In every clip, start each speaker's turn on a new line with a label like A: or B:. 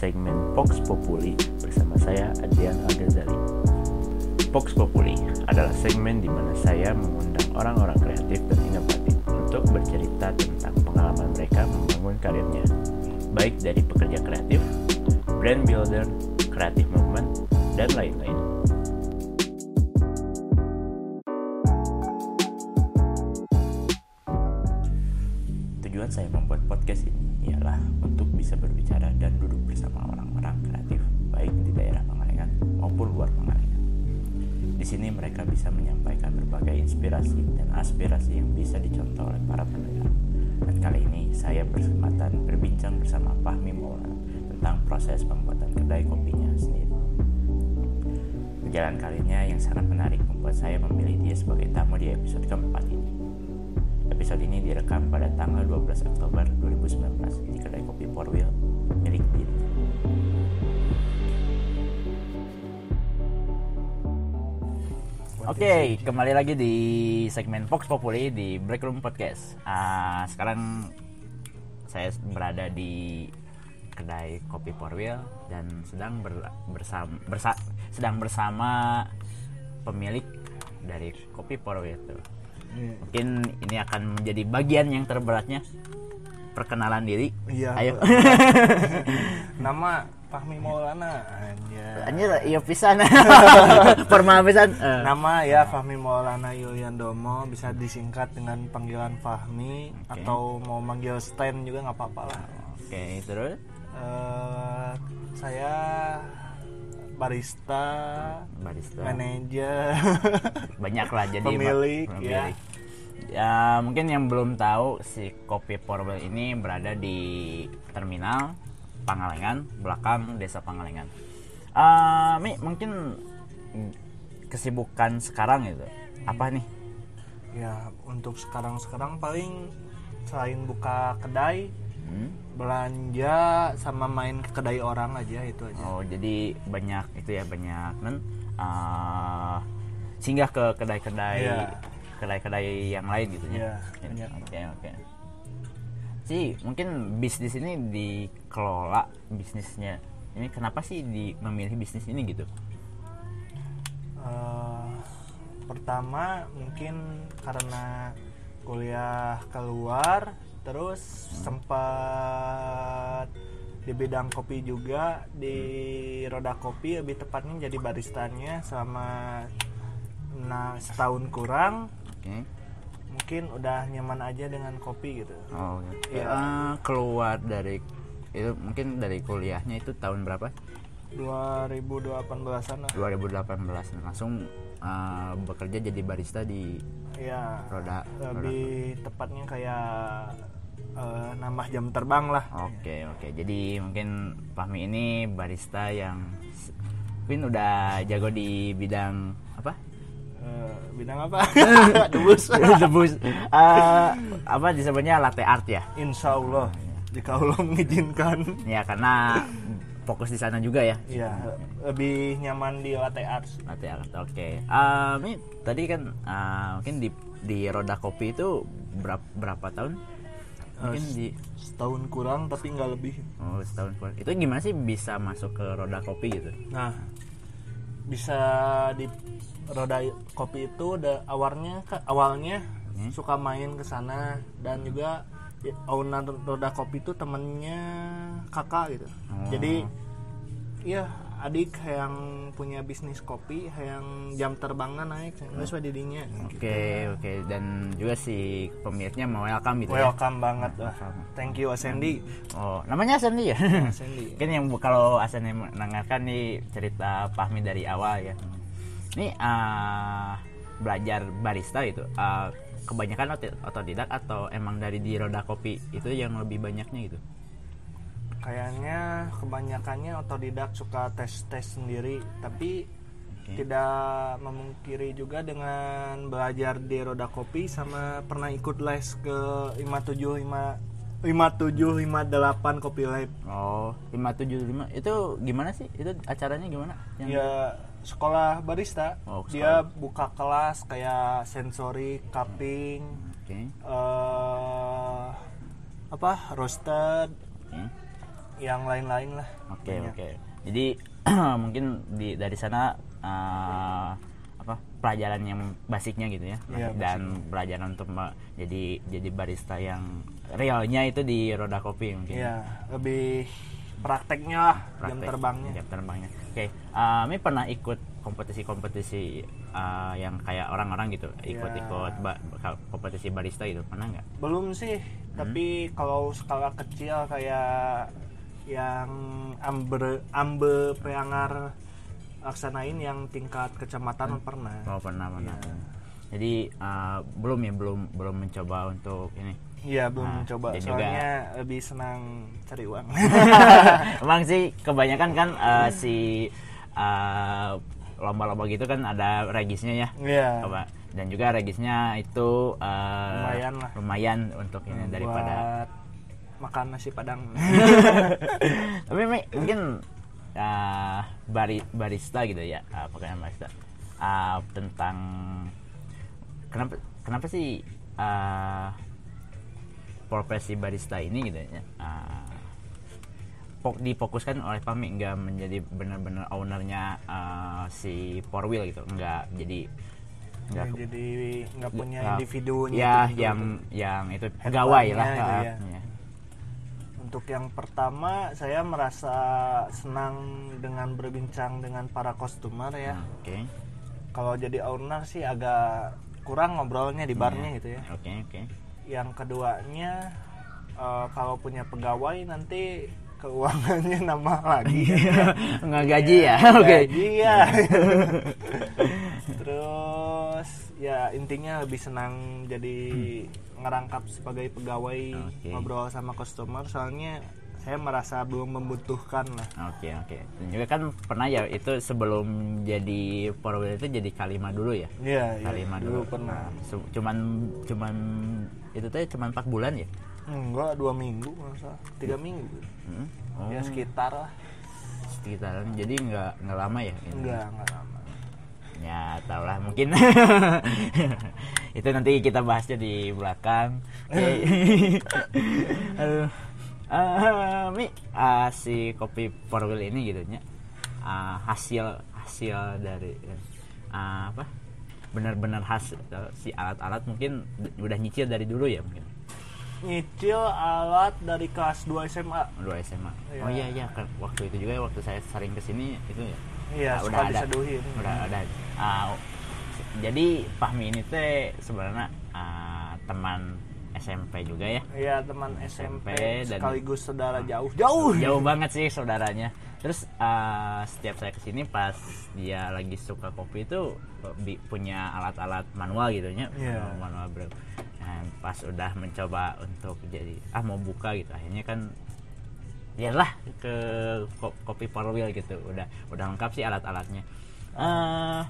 A: segmen Vox Populi bersama saya Adrian Al-Ghazali. Vox Populi adalah segmen di mana saya mengundang orang-orang kreatif dan inovatif untuk bercerita tentang pengalaman mereka membangun karirnya, baik dari pekerja kreatif, brand builder, kreatif movement, dan lain-lain. Tujuan saya membuat podcast ini ialah untuk bisa berbicara sini mereka bisa menyampaikan berbagai inspirasi dan aspirasi yang bisa dicontoh oleh para pendengar. Dan kali ini saya berkesempatan berbincang bersama Fahmi Maulana tentang proses pembuatan kedai kopinya sendiri. Perjalanan kalinya yang sangat menarik membuat saya memilih dia sebagai tamu di episode keempat ini. Episode ini direkam pada tanggal 12 Oktober 2019 di kedai kopi Porwil milik dirinya. Oke, kembali lagi di segmen Fox Populi di Break Room Podcast. Ah, sekarang saya berada di kedai kopi Porwil dan sedang ber- bersama bersa- sedang bersama pemilik dari kopi Porwil itu. Mungkin ini akan menjadi bagian yang terberatnya perkenalan diri.
B: Iya.
A: Ayo.
B: Nama Fahmi Maulana. Anjay.
A: Anjir, iya pisan. Formal pisan. Eh.
B: Nama ya Fahmi Maulana Yuliandomo bisa disingkat dengan panggilan Fahmi
A: Oke.
B: atau mau manggil Stan juga nggak apa-apa lah.
A: Oke, terus
B: Eh, saya barista,
A: barista.
B: manajer,
A: banyak lah jadi
B: Pemilik,
A: pemilik. ya mungkin yang belum tahu si kopi Porwil ini berada di terminal Pangalengan belakang desa Pangalengan Eh, Mi mungkin kesibukan sekarang itu apa nih
B: ya untuk sekarang-sekarang paling selain buka kedai,
A: Hmm?
B: belanja sama main ke kedai orang aja itu aja.
A: oh jadi banyak itu ya banyak men eh, singgah ke kedai-kedai
B: Iya.
A: kedai-kedai yang lain gitu ya
B: Iya,
A: Ya, oke oke sih mungkin bisnis ini dikelola bisnisnya. Ini kenapa sih di memilih bisnis ini gitu?
B: Eh, pertama mungkin karena kuliah keluar terus sempat di bidang kopi juga di roda kopi lebih tepatnya jadi baristanya selama nah setahun kurang.
A: Oke.
B: Mungkin udah nyaman aja dengan kopi gitu.
A: Oh
B: Iya.
A: Eh, keluar dari itu mungkin dari kuliahnya itu tahun berapa?
B: 2018an lah.
A: 2018 langsung eh, bekerja jadi barista di
B: ya
A: roda roda
B: lebih tepatnya kayak eh, nambah jam terbang lah.
A: Oke oke. Jadi mungkin Fahmi ini barista yang mungkin udah jago di bidang apa?
B: Eh, bidang apa? Debus.
A: Debus. Eh, apa disebutnya latte art ya?
B: insya Allah jika Allah mengizinkan
A: Ya karena fokus di sana juga ya.
B: ya lebih nyaman di latte art.
A: Latte art oke. Eh, ini tadi kan eh, mungkin di di roda kopi itu berapa berapa tahun? Mungkin
B: Eh,
A: di
B: setahun kurang tapi nggak lebih
A: oh setahun kurang. Itu gimana sih bisa masuk ke roda kopi gitu?
B: nah bisa di roda kopi itu awalnya awalnya
A: Hmm.
B: suka main ke sana dan juga owner roda kopi itu temennya kakak gitu
A: Oh.
B: jadi iya adik yang punya bisnis kopi yang jam terbangnya naik nggak sesuai didinya
A: Oke oke dan juga si pemiliknya mau welcome gitu ya.
B: welcome banget lah
A: Welcome.
B: thank you Sandy
A: Oh, namanya Asandi ya?
B: Sandy
A: Mungkin yang kalau Asandi mendengarkan nih cerita Fahmi dari awal ya. Ini ah, belajar barista itu ah, kebanyakan ot- otodidak atau emang dari di roda kopi itu yang lebih banyaknya gitu?
B: kayaknya kebanyakannya otodidak suka tes tes sendiri tapi
A: Oke.
B: tidak memungkiri juga dengan belajar di roda kopi sama pernah ikut les ke 575 5758 Kopi Lab.
A: Oh, 575 itu gimana sih? Itu acaranya gimana? Yang
B: Ya sekolah barista.
A: Oh,
B: Dia buka kelas kayak sensory, cupping,
A: Oke.
B: eh apa roasted
A: Oke.
B: yang lain-lain lah
A: Oke
B: Banyak.
A: oke. Jadi mungkin di dari sana eh, apa pelajaran yang basicnya gitu ya,
B: Iya,
A: dan pelajaran untuk jadi jadi barista yang realnya itu di roda kopi mungkin.
B: Iya, lebih prakteknya lah jam
A: Praktek,
B: terbangnya.
A: Jam terbangnya. Oke, eh, Mi pernah ikut kompetisi-kompetisi eh, yang kayak orang-orang gitu, ikut-ikut ba- kompetisi barista gitu, pernah nggak?
B: Belum sih,
A: Hmm.
B: tapi kalau skala kecil kayak yang ambe ambe peangar laksanain yang tingkat kecamatan pernah.
A: Oh pernah pernah.
B: Iya.
A: Jadi eh, belum ya belum belum mencoba untuk ini.
B: Iya, belum
A: Nah,
B: coba.
A: dan juga-
B: Soalnya lebih senang cari uang.
A: Emang sih kebanyakan kan eh, si eh, lomba-lomba gitu kan ada regisnya ya.
B: Iya.
A: Coba. Dan juga regisnya itu eh,
B: Lumayan lah.
A: lumayan untuk ini daripada
B: buat makan nasi padang.
A: tapi mungkin uh, bari, barista gitu ya uh, pekerjaan barista uh, tentang kenapa kenapa sih uh, profesi barista ini gitu ya uh, pok- difokuskan oleh Pami nggak menjadi benar-benar ownernya uh, si Four Wheel gitu nggak jadi nggak
B: jadi nggak punya
A: nggak-
B: individunya.
A: ya
B: gitu.
A: yang yang itu pegawai lah
B: itu
A: uh,
B: ya.
A: ya.
B: Untuk yang pertama, saya merasa senang dengan berbincang dengan para customer ya.
A: Hmm, oke
B: Kalau jadi owner sih agak kurang ngobrolnya di barnya gitu ya.
A: oke oke
B: Yang keduanya, eh, kalau punya pegawai nanti keuangannya nambah lagi.
A: nggak gaji ya oke
B: Gaji ya. Terus ya intinya lebih senang jadi ngerangkap sebagai pegawai
A: Oke.
B: ngobrol sama customer soalnya saya merasa belum membutuhkan lah.
A: Oke oke. Dan juga kan pernah ya itu sebelum jadi Porwil itu jadi Kalima dulu ya.
B: Iya, iya.
A: Kalima
B: dulu
A: dulu.
B: pernah.
A: Nah, cuman cuman itu tuh cuman 4 bulan ya.
B: Enggak, dua minggu masa tiga minggu.
A: Hmm? Oh,
B: Ya sekitar lah.
A: sekitaran. Jadi nggak nggak lama ya. ini?
B: Enggak, enggak lama.
A: Ya tau lah mungkin itu nanti kita bahasnya di belakang. Aduh. Eh, Mi, ah, si kopi Porwil ini gitu nya. ah, hasil hasil dari ah, apa? Benar-benar khas eh, si alat-alat mungkin udah nyicil dari dulu ya mungkin.
B: Nyicil alat dari kelas 2 SMA.
A: Dua SMA.
B: Iya.
A: Oh iya iya kan waktu itu juga waktu saya sering ke sini itu ya.
B: Iya,
A: Ah,
B: suka diseduhin.
A: udah ada ah, jadi Fahmi ini teh sebenarnya ah, teman SMP juga ya
B: Iya, teman SMP,
A: dan-
B: sekaligus saudara jauh. Jauh.
A: jauh banget sih saudaranya terus ah, setiap saya ke sini pas dia lagi suka kopi itu punya alat-alat manual gitu ya
B: Iya.
A: manual, brew. Nah, pas udah mencoba untuk jadi ah mau buka gitu akhirnya kan yalah ke ko- kopi Wheel gitu udah udah lengkap sih alat-alatnya eh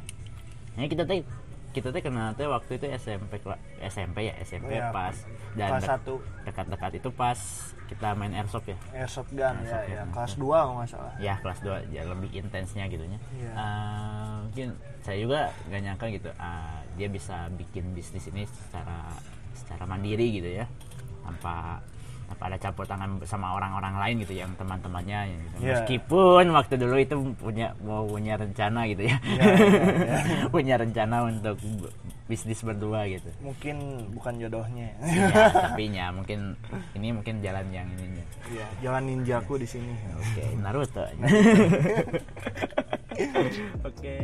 A: ini kita teh kita teh kenal teh waktu itu SMP SMP ya SMP
B: Iya,
A: pas dan
B: kelas satu.
A: dekat-dekat itu pas kita main airsoft ya
B: Airsoft gun ya,
A: Airsoft
B: ya.
A: gun.
B: Kelas 2 kalau nggak salah.
A: ya kelas 2 ya lebih intensnya gitu
B: Iya.
A: Eh, mungkin saya juga gak nyangka gitu ah, dia bisa bikin bisnis ini secara secara mandiri gitu ya tanpa tanpa ada campur tangan sama orang-orang lain gitu yang teman-temannya gitu.
B: Iya.
A: meskipun waktu dulu itu punya mau punya rencana gitu ya
B: Iya, iya, iya.
A: punya rencana untuk bisnis berdua gitu
B: Mungkin bukan jodohnya.
A: ya, tapi ya mungkin ini mungkin jalan yang ininya
B: Iya, jalan ninjaku di sini.
A: oke Naruto oke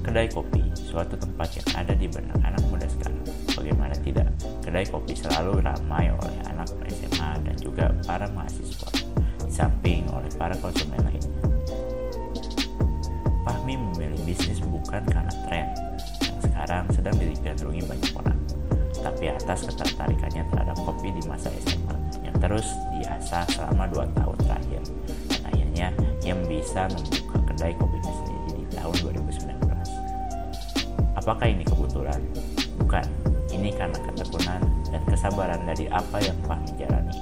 A: Kedai kopi, suatu tempat yang ada di benak anak muda sekarang. Bagaimana tidak, kedai kopi selalu ramai oleh anak SMA dan juga para mahasiswa, samping oleh para konsumen lainnya. Fahmi memilih bisnis bukan karena tren yang sekarang sedang digandrungi banyak orang, tapi atas ketertarikannya terhadap kopi di masa SMA yang terus diasah selama 2 tahun terakhir. Dan akhirnya yang bisa membuka kedai kopinya sendiri di tahun 2019. Apakah ini kebetulan? Bukan. Ini karena ketekunan dan kesabaran dari apa yang Fahmi jalani.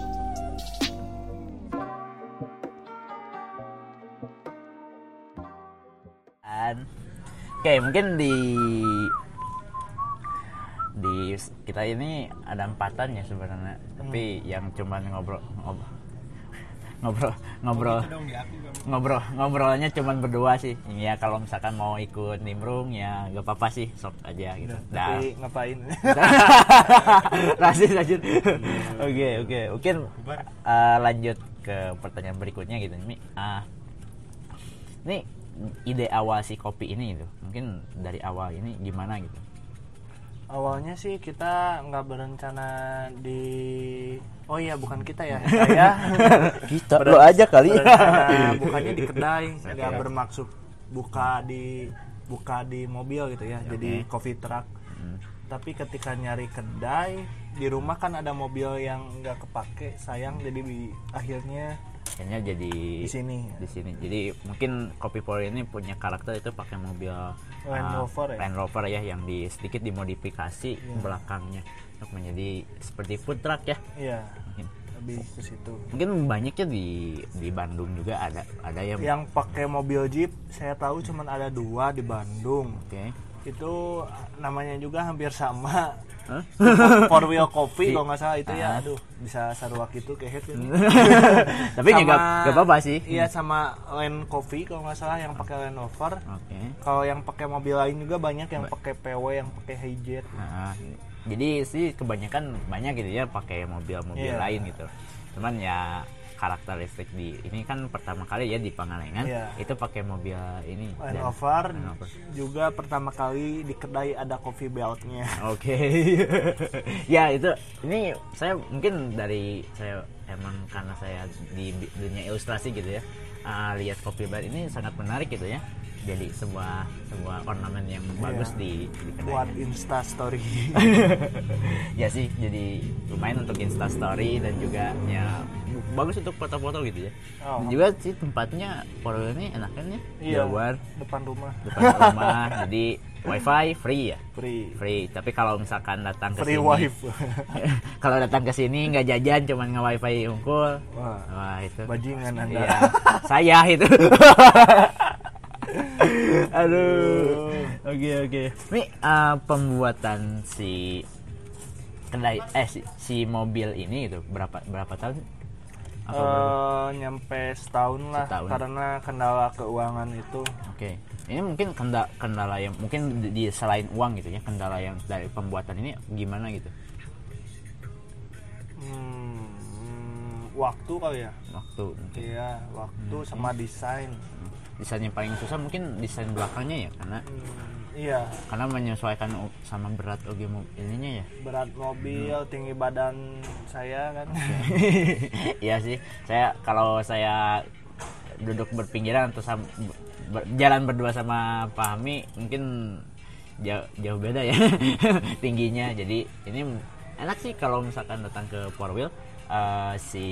A: Dan oke mungkin di di kita ini ada empatan ya sebenarnya tapi yang cuman ngobrol ngobrol ngobrol ngobrol
B: Gitu aku kamu.
A: ngobrol ngobrolnya cuman berdua sih. Ya kalau misalkan mau ikut nimbrung ya gak apa-apa sih sok aja gitu. Dah.
B: Tapi ngapain?
A: lanjut lanjut. Oke oke. Mungkin eh, lanjut ke pertanyaan berikutnya gitu Mi. Ah. Ini ide awal si kopi ini gitu. Mungkin dari awal ini gimana gitu
B: Awalnya sih kita nggak berencana di Oh iya bukan kita ya saya.
A: Kita
B: Beren-
A: lo aja kali.
B: bukanya di kedai nggak bermaksud buka di buka di mobil gitu ya jadi coffee truck.
A: Hmm.
B: tapi ketika nyari kedai di rumah kan ada mobil yang nggak kepake sayang jadi di, akhirnya
A: kayaknya jadi
B: di sini.
A: di sini. Jadi mungkin kopi Power ini punya karakter itu pakai mobil
B: Land
A: uh,
B: Rover ya?
A: Land Rover ya yang di sedikit dimodifikasi
B: Iya.
A: belakangnya untuk menjadi seperti food truck ya.
B: Iya
A: mungkin.
B: lebih ke situ.
A: Mungkin banyaknya di di Bandung juga ada ada yang
B: yang pakai mobil jeep saya tahu cuman ada dua di Bandung.
A: Oke.
B: Itu namanya juga hampir sama
A: Hah?
B: four wheel coffee kalau nggak salah itu
A: Ah.
B: ya aduh bisa saruak itu kayak gitu
A: tapi
B: Sama-
A: nggak gak apa-apa sih.
B: iya sama Land Coffee kalau nggak salah yang pakai Land Rover.
A: Oke.
B: Kalau yang pakai mobil lain juga banyak yang pakai PW yang pakai Hijet
A: Nah, jadi sih kebanyakan banyak gitu ya pakai mobil-mobil
B: Iya.
A: lain gitu. Cuman ya karakteristik di ini kan pertama kali ya di Pangalengan
B: Iya.
A: itu pakai mobil ini
B: Land
A: dan-
B: Rover. juga pertama kali di kedai ada coffee beltnya
A: Oke, ya itu ini saya mungkin dari saya emang karena saya di dunia ilustrasi gitu ya ah, lihat kopi bar ini sangat menarik gitu ya. Jadi sebuah sebuah ornamen yang bagus di, di kedai.
B: buat Insta Story
A: ya sih, jadi lumayan untuk Insta Story dan juga ya bagus untuk foto-foto gitu ya.
B: Oh.
A: Dan juga sih tempatnya Porel ini enaknya
B: iya
A: Jabar
B: depan rumah.
A: Depan rumah, jadi wifi free ya.
B: free.
A: Free. Tapi kalau misalkan datang ke
B: free
A: sini,
B: wife.
A: kalau datang ke sini nggak jajan cuman nge wifi unggul.
B: Wah
A: wah itu.
B: bajingan anda.
A: iya saya itu. Aduh. Oke oke. Ini uh, pembuatan si kedai eh si, si mobil ini itu berapa berapa tahun
B: Eh, nyampe setahun lah
A: Setahun.
B: karena kendala keuangan itu.
A: Oke. Ini mungkin kendala kendala yang mungkin di, di- selain uang gitu ya kendala yang dari pembuatan ini gimana gitu?
B: Hmm, hmm, waktu kali ya?
A: Waktu mungkin
B: iya waktu sama desain.
A: Desain yang paling susah mungkin desain belakangnya ya karena
B: Hmm, iya.
A: Karena menyesuaikan sama berat mo- ininya ya?
B: Berat mobil tinggi badan saya kan.
A: Iya sih. Saya kalau saya duduk berpinggiran atau sam- ber- jalan berdua sama Pak Hami mungkin jauh, jauh beda ya tingginya. Jadi ini enak sih kalau misalkan datang ke Four Wheel eh, si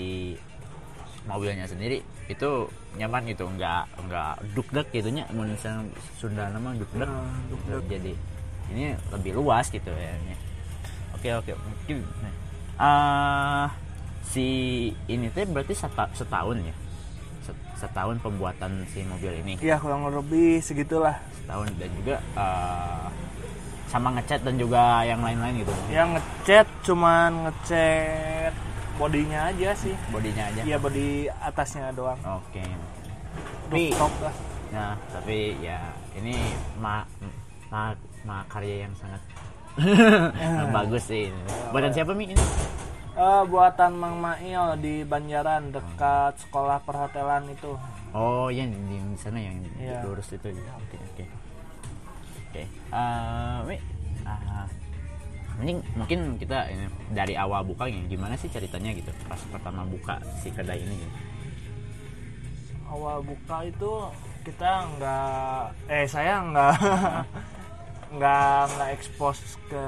A: mobilnya sendiri itu nyaman gitu nggak nggak dukdek gitunya manusia Sunda nama dukdek
B: Nah,
A: jadi ini lebih luas gitu ya oke oke mungkin ah si ini teh berarti seta- setahun ya? Set- setahun pembuatan si mobil ini.
B: Iya kurang lebih segitulah.
A: Setahun dan juga eh, sama ngecat dan juga yang lain-lain gitu.
B: Yang ngecat cuman ngecat bodinya aja sih
A: bodinya aja
B: iya body atasnya doang
A: oke Tapi-
B: rooftop lah
A: Nah, tapi ya ini ma ma, ma karya yang sangat bagus sih. Buatan siapa Mi ini?
B: Eh, buatan Mang Mail di Banjaran dekat sekolah perhotelan itu
A: Oh, yang di, di sana yang
B: Iya.
A: lurus itu. Oke, oke. Oke. Eh, Mi, ah, mending mungkin kita ini dari awal bukanya gimana sih ceritanya gitu pas pertama buka si kedai ini gitu.
B: awal buka itu kita nggak eh saya nggak nggak nggak expose ke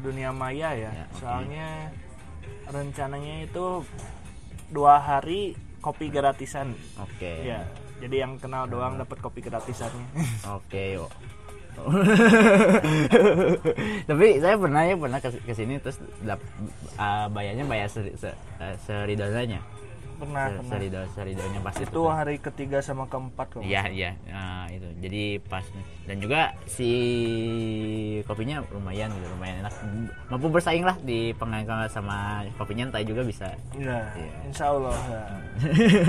B: dunia maya ya,
A: Ya, oke.
B: soalnya rencananya itu dua hari kopi gratisan
A: Oke.
B: ya jadi yang kenal doang dapat kopi gratisannya
A: Oke. yo. Tapi saya pernah ya pernah ke, sini terus dap, ah, bayarnya bayar se, se, eh, seridonanya.
B: Pernah, pernah.
A: Serido Seridonya pas itu.
B: itu hari ketiga sama keempat kok
A: Iya iya Nah, itu jadi pas dan juga si kopinya lumayan gitu lumayan enak mampu bersaing lah di pengangkatan sama kopinya entah juga bisa
B: Iya,
A: Iya.
B: insya Allah ya.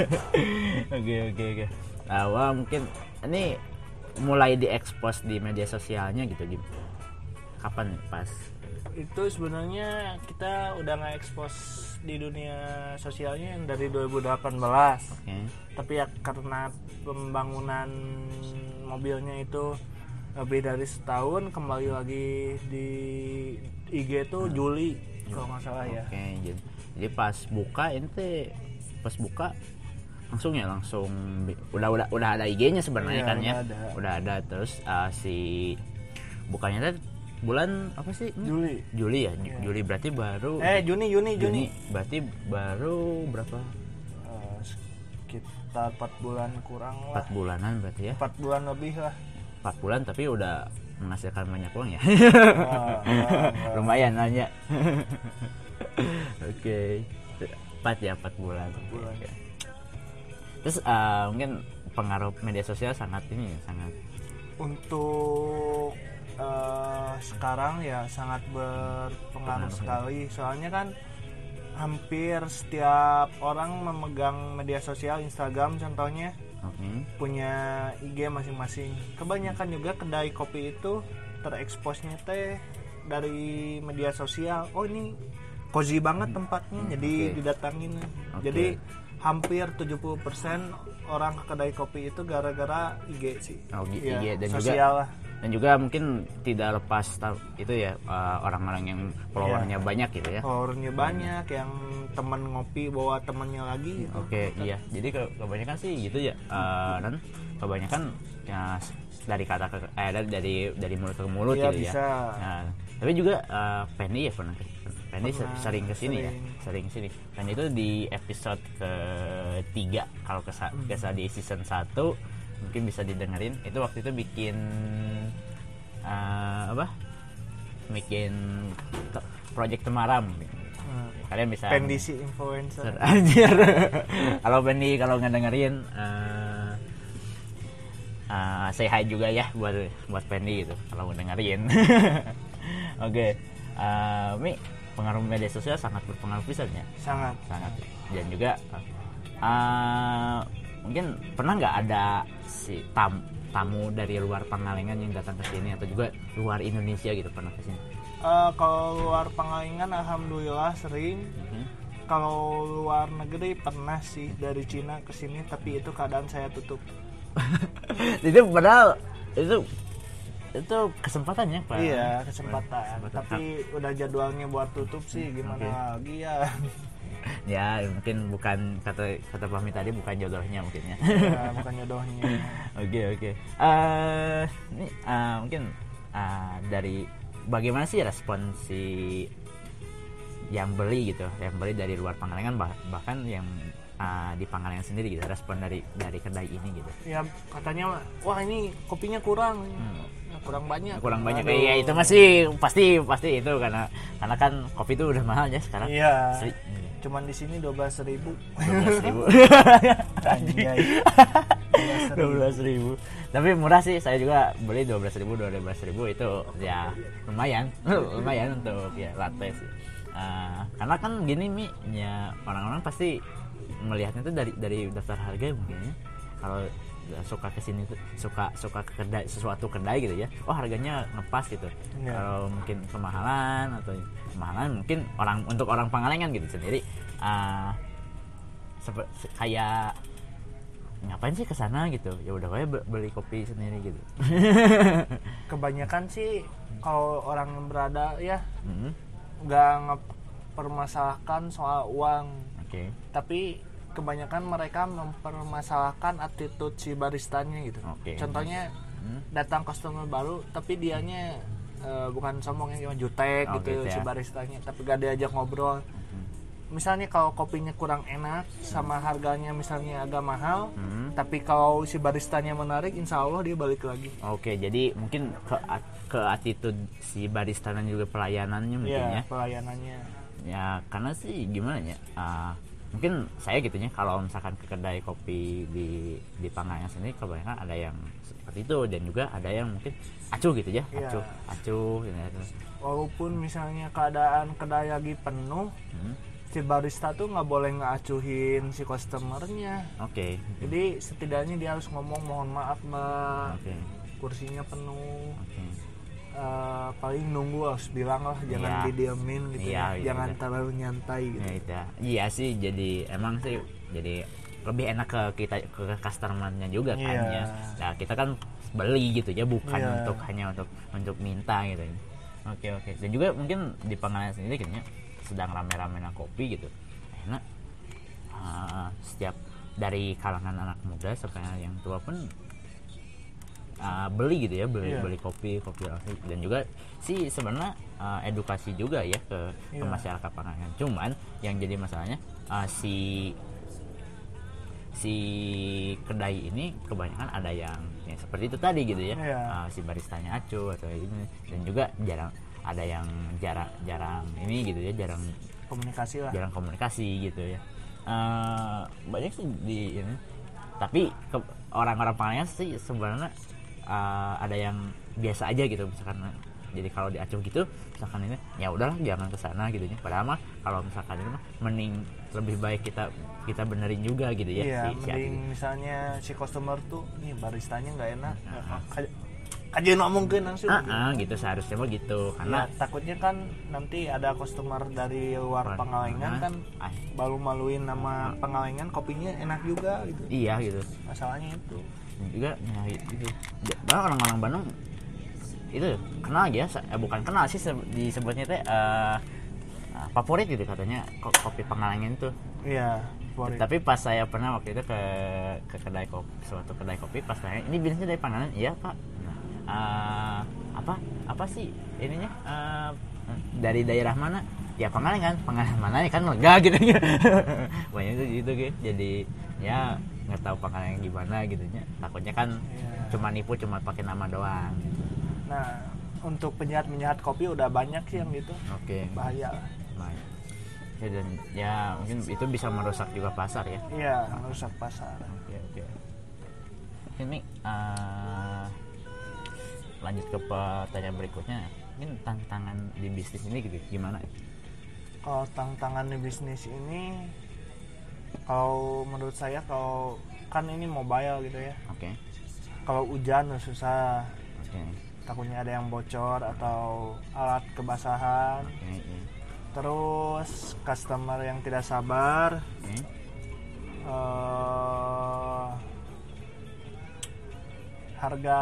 A: oke oke oke nah, wah, mungkin ini mulai diekspos di media sosialnya gitu di kapan pas?
B: Itu sebenarnya kita udah nggak ekspos di dunia sosialnya yang dari 2018
A: oke.
B: Tapi ya karena pembangunan mobilnya itu lebih dari setahun kembali lagi di IG tuh Juli kalau nggak salah ya.
A: Oke jadi, pas buka ini teh pas buka langsung ya langsung udah udah udah ada IG-nya sebenarnya
B: Iya,
A: kan ya?
B: udah ada.
A: udah ada terus uh, si bukanya teh bulan apa sih?
B: Juli.
A: Juli ya? Ju- Juli berarti baru
B: eh Juni Juni Juni,
A: Juni. Berarti baru berapa?
B: Eh, sekitar 4 bulan kurang lah.
A: Empat bulanan berarti ya?
B: 4 bulan lebih lah.
A: Empat bulan tapi udah menghasilkan banyak uang ya?
B: Ah, ah, ah.
A: lumayan nanya oke. Empat ya empat bulan,
B: bulan.
A: Oke. Terus uh, mungkin pengaruh media sosial sangat ini ya sangat
B: untuk eh, sekarang ya sangat berpengaruh sekali. Soalnya kan hampir setiap orang memegang media sosial Instagram contohnya
A: oke.
B: punya IG masing-masing. Kebanyakan juga kedai kopi itu tereksposnya teh dari media sosial. Oh ini cozy banget tempatnya jadi
A: oke.
B: didatangin.
A: Oke.
B: jadi hampir 70% orang ke kedai kopi itu gara-gara IG sih
A: Oh, IG dan juga-
B: sosial lah
A: dan juga mungkin tidak lepas itu ya uh, orang-orang yang followernya banyak gitu ya
B: followernya banyak yang temen ngopi bawa temennya lagi gitu.
A: Oke, iya. Jadi ke- kebanyakan sih gitu ya. Eh, dan kebanyakan ya dari kata ke eh dari dari, dari mulut ke mulut
B: Iya,
A: gitu
B: bisa.
A: ya. Nah, tapi juga eh, Penny ya pernah se-
B: Pernah,
A: sering ke sini ya,
B: sering.
A: sering ke sini. Dan itu di episode ketiga kalau kesa
B: Hmm.
A: kesa di season 1 mungkin bisa didengerin. Itu waktu itu bikin eh, apa? Bikin project temaram.
B: Hmm.
A: Kalian bisa
B: pendisi influencer
A: anjir kalau Benny kalau ngedengerin eh eh, say hi juga ya buat buat Pendy gitu kalau ngedengerin oke eh, Mi pengaruh media sosial sangat berpengaruh pisan ya?
B: Sangat.
A: Sangat. Dan juga eh, mungkin pernah nggak ada si tam tamu dari luar Pangalengan yang datang ke sini atau juga luar Indonesia gitu pernah ke sini?
B: Eh, kalau luar Pangalengan alhamdulillah sering.
A: Mhm.
B: kalau luar negeri pernah sih dari Cina ke sini tapi itu keadaan saya tutup.
A: Itu padahal itu itu kesempatannya pak.
B: Iya kesempatan.
A: Kesempatan.
B: tapi udah jadwalnya buat tutup sih gimana
A: Oke.
B: lagi ya?
A: Ya mungkin bukan kata kata Fahmi tadi bukan jodohnya mungkin ya.
B: Ya, bukan jodohnya.
A: Oke oke. Eh, ini eh, mungkin eh, dari bagaimana sih respon si yang beli gitu yang beli dari luar Pangalengan bah- bahkan yang eh, di Pangalengan sendiri gitu respon dari dari kedai ini gitu.
B: Ya katanya wah ini kopinya kurang. Ya, kurang banyak.
A: Kurang banyak.
B: Aduh.
A: ya itu masih pasti pasti itu karena karena kan kopi itu udah mahal ya sekarang.
B: Iya.
A: Seri-
B: cuman di sini dua belas ribu.
A: dua belas ribu. Tapi murah sih saya juga beli dua belas ribu dua belas ribu itu ya lumayan. Lumayan untuk ya latte sih. Ah, karena kan gini mi ya orang-orang pasti melihatnya tuh dari dari daftar harga mungkin ya. Kalau suka ke sini tuh suka suka ke kedai sesuatu kedai gitu ya. Oh harganya ngepas gitu.
B: Iya.
A: kalau mungkin kemahalan atau kemahalan mungkin orang untuk orang Pangalengan gitu sendiri. Ah, sepe- se- kayak ngapain sih ke sana gitu? Ya udah kayak beli kopi sendiri gitu.
B: Kebanyakan sih kalau orang yang berada ya
A: Hmm,
B: nggak mempermasalahkan soal uang.
A: Oke.
B: Tapi kebanyakan mereka mempermasalahkan attitude si baristanya gitu
A: Oke.
B: contohnya
A: Hmm.
B: datang customer baru tapi dianya eh, bukan sombongnya cuma jutek
A: Oh,
B: gitu
A: gitu
B: si
A: ya.
B: baristanya tapi gak diajak ngobrol misalnya kalau kopinya kurang enak sama harganya misalnya agak mahal
A: Hmm.
B: tapi kalau si baristanya menarik insya Allah dia balik lagi
A: Oke, jadi mungkin ke ke attitude si barista dan juga pelayanannya mungkin
B: Iya
A: ya.
B: pelayanannya
A: Ya karena sih gimana ya? ah, mungkin saya gitunya kalau misalkan ke kedai kopi di di Pangalengan sendiri kebanyakan ada yang seperti itu. Dan juga ada yang mungkin acuh gitu ya
B: Iya.
A: acuh acuh gitu ya.
B: walaupun misalnya keadaan kedai lagi penuh
A: Hmm,
B: si barista tuh nggak boleh ngacuhin si customernya.
A: Oke.
B: Jadi setidaknya dia harus ngomong mohon maaf mbak.
A: Oke.
B: Kursinya penuh.
A: Oke
B: Eh, paling nunggu harus bilang lah jangan
A: Iya.
B: didiemin gitu
A: Iya,
B: ya.
A: iya,
B: jangan
A: iya.
B: terlalu nyantai gitu
A: Ya, itu. Iya sih, jadi emang sih jadi lebih enak ke kita ke customernya juga kan
B: Iya.
A: ya. Nah, kita kan beli gitu ya, bukan
B: Iya.
A: untuk hanya untuk untuk minta gitu. Oke, oke. Dan juga mungkin di Pangalengan sendiri kayaknya sedang rame-rame kopi gitu. Enak. Ah, setiap dari kalangan anak muda sampai yang tua pun ah, beli gitu ya beli
B: Iya.
A: beli kopi kopi langsung dan juga sih sebenarnya ah, edukasi juga ya ke, ke
B: Iya.
A: masyarakat Pangalengan cuman yang jadi masalahnya ah, si si kedai ini kebanyakan ada yang yang seperti itu tadi gitu ya.
B: Iya.
A: Ah, si baristanya acuh atau ini. Dan juga jarang ada yang jarang jarang ini gitu ya jarang
B: komunikasi lah.
A: jarang komunikasi gitu ya. Eh, banyak sih di ini. Tapi orang-orang Pangalengan sih sebenarnya eh, ada yang biasa aja gitu misalkan jadi kalau diacuh gitu misalkan ini ya udahlah jangan ke sana gitu ya. Padahal mah kalau misalkan ini mah mending lebih baik kita kita benerin juga gitu ya
B: iya
A: si,
B: mending misalnya si customer tuh nih baristanya nggak enak
A: Heeh.
B: Kaj- kaji ngomongin langsung
A: Ah, ah, gitu seharusnya mah gitu karena
B: Ya, takutnya kan nanti ada customer dari luar Pangalengan
A: Pangalengan.
B: kan
A: ah,
B: baru maluin nama Pangalengan kopinya enak juga gitu.
A: Iya gitu.
B: Masalahnya itu
A: juga ya gitu. Bahkan orang-orang Bandung itu kenal sa- eh, bukan kenal sih se- disebutnya teh eh, eh, favorit gitu katanya ko- kopi Pangalengan itu
B: iya favorit.
A: tapi pas saya pernah waktu itu ke ke kedai kopi suatu kedai kopi pas tanya ini bisnisnya dari Pangalengan iya pak. Eh, apa apa sih ininya? Eh, dari daerah mana? Ya Pangalengan Pangalengan mana ya kan lega gitu. Ya banyak itu gitu gitu. Jadi ya nggak tahu Pangalengan gimana gitu ya takutnya kan
B: Iya.
A: cuma nipu cuma pakai nama doang
B: nah untuk penjahat-penjahat kopi udah banyak sih yang gitu
A: oke
B: bahaya lah.
A: baik ya, dan ya mungkin itu bisa merusak juga pasar ya
B: iya merusak pasar
A: Oke oke. Ini eh, lanjut ke pertanyaan berikutnya. Mungkin tantangan di bisnis ini gitu gimana?
B: kalau tantangan di bisnis ini kalau menurut saya kalau kan ini mobile gitu ya.
A: Oke.
B: Kalau hujan susah.
A: Oke.
B: Takutnya ada yang bocor atau alat kebasahan.
A: Oke iya.
B: terus customer yang tidak sabar.
A: Oke.
B: Eh, harga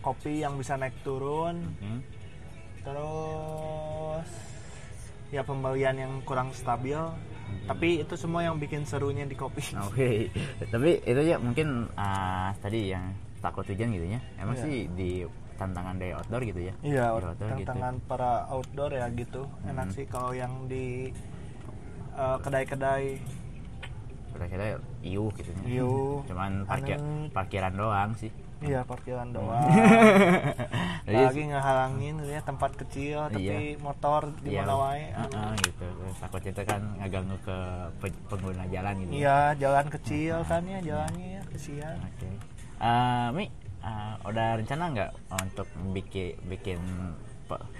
B: kopi yang bisa naik turun.
A: Oke.
B: terus ya pembelian yang kurang stabil tapi itu semua yang bikin serunya di kopi
A: Oke. Tapi itu ya mungkin ah, tadi yang takut hujan gitu ya. Emang
B: Iya.
A: sih di tantangan dari outdoor gitu ya.
B: iya
A: Di outdoor gitu.
B: tantangan para outdoor ya gitu enak sih kalau yang di eh, kedai-kedai
A: Kira-kira iuh gitu ya.
B: Iuh.
A: Cuman parkir parkiran doang sih.
B: Iya parkiran doang
A: Jadi
B: lagi ngehalangin ya tempat kecil tapi motor di
A: Iya,
B: mana wae
A: heeh, gitu. Terus takutnya itu kan ngeganggu ke pe- pengguna jalan gitu. ya.
B: iya jalan kecil kan ya jalannya ya kesian
A: Oke. Eh, Mi, eh, udah rencana nggak untuk bikin bikin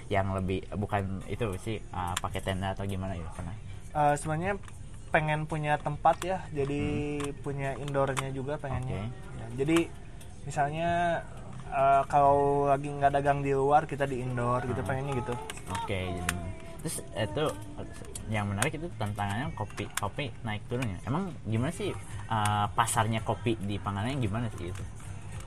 A: yang lebih bukan itu sih eh, pakai tenda atau gimana ya pernah?
B: Eh, sebenarnya pengen punya tempat ya jadi punya indoornya juga pengennya
A: Oke.
B: Ya, jadi misalnya eh, kalau lagi nggak dagang di luar kita di indoor gitu pengennya gitu
A: Oke, jadi terus itu yang menarik itu tantangannya kopi kopi naik turunnya. Emang gimana sih eh, pasarnya kopi di Pangalengan gimana sih itu?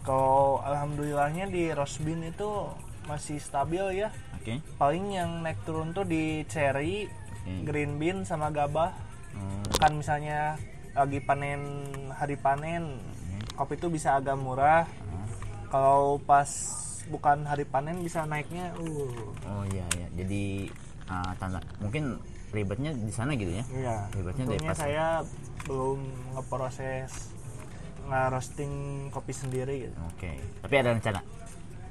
B: kalau alhamdulillahnya di Rosbin itu masih stabil ya
A: Oke.
B: paling yang naik turun tuh di cherry
A: Oke.
B: green bean sama gabah
A: Hmm,
B: kan misalnya lagi panen hari panen kopi itu bisa agak murah
A: ah.
B: kalau pas bukan hari panen bisa naiknya uh
A: Oh iya iya. Jadi eh, tanda mungkin ribetnya di sana gitu ya?
B: iya
A: Ribetnya dari pasar.
B: saya belum ngeproses nge-roasting kopi sendiri gitu
A: Oke. Tapi ada rencana.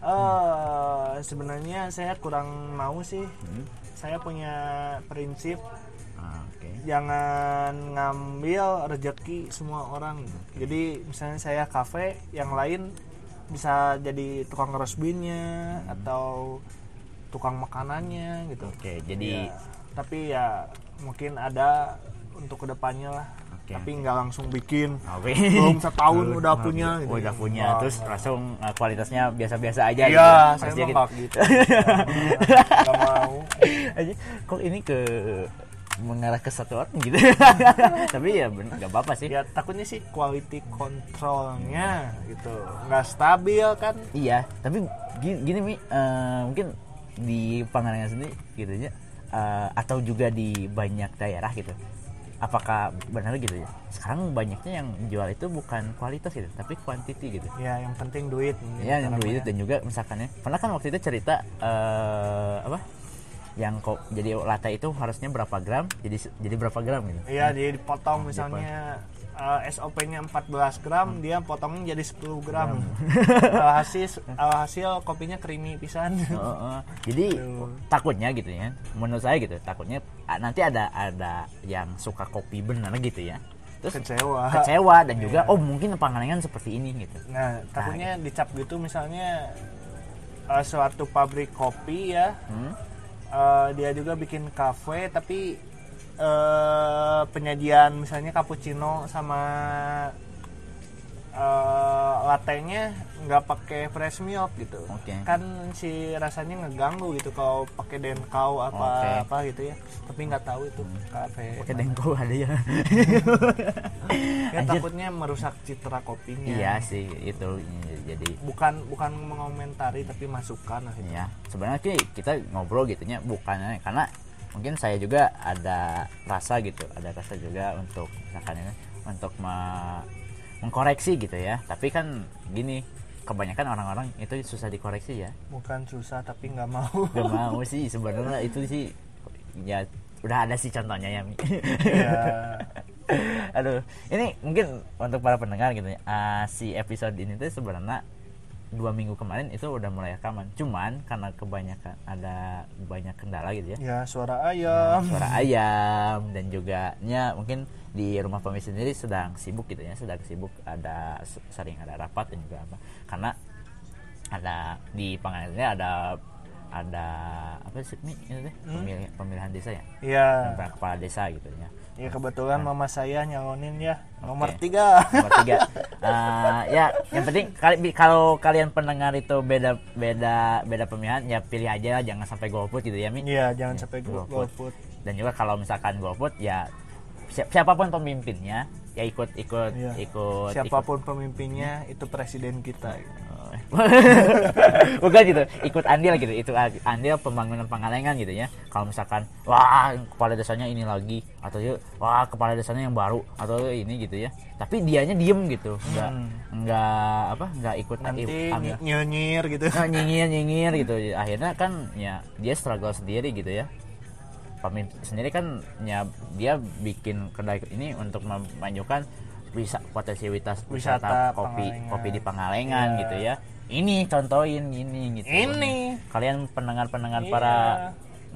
B: eh sebenarnya saya kurang mau sih
A: Hmm.
B: saya punya prinsip
A: Oke.
B: jangan ngambil rezeki semua orang jadi misalnya saya kafe yang lain bisa jadi tukang rosbinnya atau tukang makanannya gitu.
A: Oke, jadi
B: Ya, tapi ya mungkin ada untuk ke depannya lah.
A: Oke,
B: tapi nggak langsung bikin.
A: Oke.
B: belum setahun udah punya
A: Oh,
B: gitu.
A: udah punya.
B: Wah,
A: terus langsung uh, kualitasnya biasa-biasa aja
B: iya
A: Pas
B: saya
A: gitu.
B: gitu. Nggak mau.
A: Aja kok ini ke mengarah ke satu orang gitu. Tapi ya bener nggak apa-apa sih.
B: Ya takutnya sih quality controlnya gitu nggak stabil kan?
A: Iya tapi gini, gini mi eh, mungkin di pangalengan sendiri gitu ya eh, atau juga di banyak daerah gitu apakah benar gitu ya? Sekarang banyaknya yang jual itu bukan kualitas gitu tapi quantity gitu.
B: Ya yang penting duit
A: ya yang duit dan juga misalkan ya pernah kan waktu itu cerita eh, apa yang kok jadi latte itu harusnya berapa gram jadi jadi berapa gram gitu
B: Iya, dia dipotong misalnya eh, SOP-nya 14 gram, dia potongnya jadi 10 gram. Alhasil alhasil kopinya creamy pisan.
A: Oh, oh. jadi takutnya gitu ya menurut saya gitu takutnya nanti ada ada yang suka kopi benar gitu ya terus
B: Kecewa.
A: kecewa dan juga oh mungkin pangalengan seperti ini gitu
B: Nah, takutnya dicap gitu misalnya eh, suatu pabrik kopi ya,
A: Hmm?
B: Eh, dia juga bikin kafe tapi eh, penyajian misalnya cappuccino sama eh, latte-nya nggak pakai fresh milk gitu
A: Oke.
B: kan si rasanya ngeganggu gitu kalau pakai denkau apa.
A: Hmm.
B: apa gitu ya tapi nggak tahu itu kafe
A: pakai dengko ada ya
B: ya
A: Anjir.
B: takutnya merusak citra kopinya
A: iya sih itu jadi
B: bukan bukan mengomentari tapi masukan lah gitu.
A: ya sebenarnya sih kita ngobrol gitunya bukannya karena mungkin saya juga ada rasa gitu ada rasa juga untuk misalkan ini untuk me- mengkoreksi gitu ya. Tapi kan gini kebanyakan orang-orang itu susah dikoreksi ya.
B: Bukan susah tapi nggak mau.
A: Gak mau sih sebenarnya itu sih ya udah ada sih contohnya ya Mi.
B: ya
A: aduh ini mungkin untuk para pendengar gitu ya ah, si episode ini tuh sebenarnya dua minggu kemarin itu udah mulai rekaman. Cuman karena kebanyakan ada banyak kendala gitu ya.
B: Ya suara ayam.
A: Suara ayam. Dan juga nya mungkin di rumah pemi sendiri sedang sibuk gitu ya. Sedang sibuk ada sering ada rapat dan juga apa. Karena ada di pengadilannya ada ada apa sih Mi? Ini teh, pemilihan, pemilihan desa ya?
B: Ya
A: Pemilihan kepala desa gitu ya.
B: Ya kebetulan mama saya nyalonin ya. Nomor
A: Oke.
B: tiga.
A: Nomor tiga. Eh, ya yang penting kalau kalian pendengar itu beda beda beda pemilihan ya pilih aja jangan sampai golput gitu ya mi.
B: Iya jangan sampai go-
A: golput.
B: golput.
A: Dan juga kalau misalkan golput ya si- siapa pun pemimpinnya ya ikut ikut
B: Iya.
A: ikut.
B: Siapa pun pemimpinnya itu presiden kita gitu.
A: bukan gitu ikut andil gitu itu andil pembangunan pangalengan gitu ya. Kalau misalkan wah kepala desanya ini lagi atau yuk wah kepala desanya yang baru atau ini gitu ya. Tapi dianya diem gitu nggak nggak apa nggak ikut
B: Hmm. nanti
A: ambil.
B: ny- nyengir gitu.
A: Nah, nyinyir nyinyir gitu. Akhirnya kan ya dia struggle sendiri gitu ya. Pemimpin sendiri kan ya dia bikin kedai ini untuk memajukan bisa potensialitas wisata,
B: Wisata
A: kopi
B: Pangalengan.
A: kopi di Pangalengan
B: Iya.
A: gitu ya ini contohin ini gitu
B: Ini.
A: kalian pendengar-pendengar
B: Iya.
A: para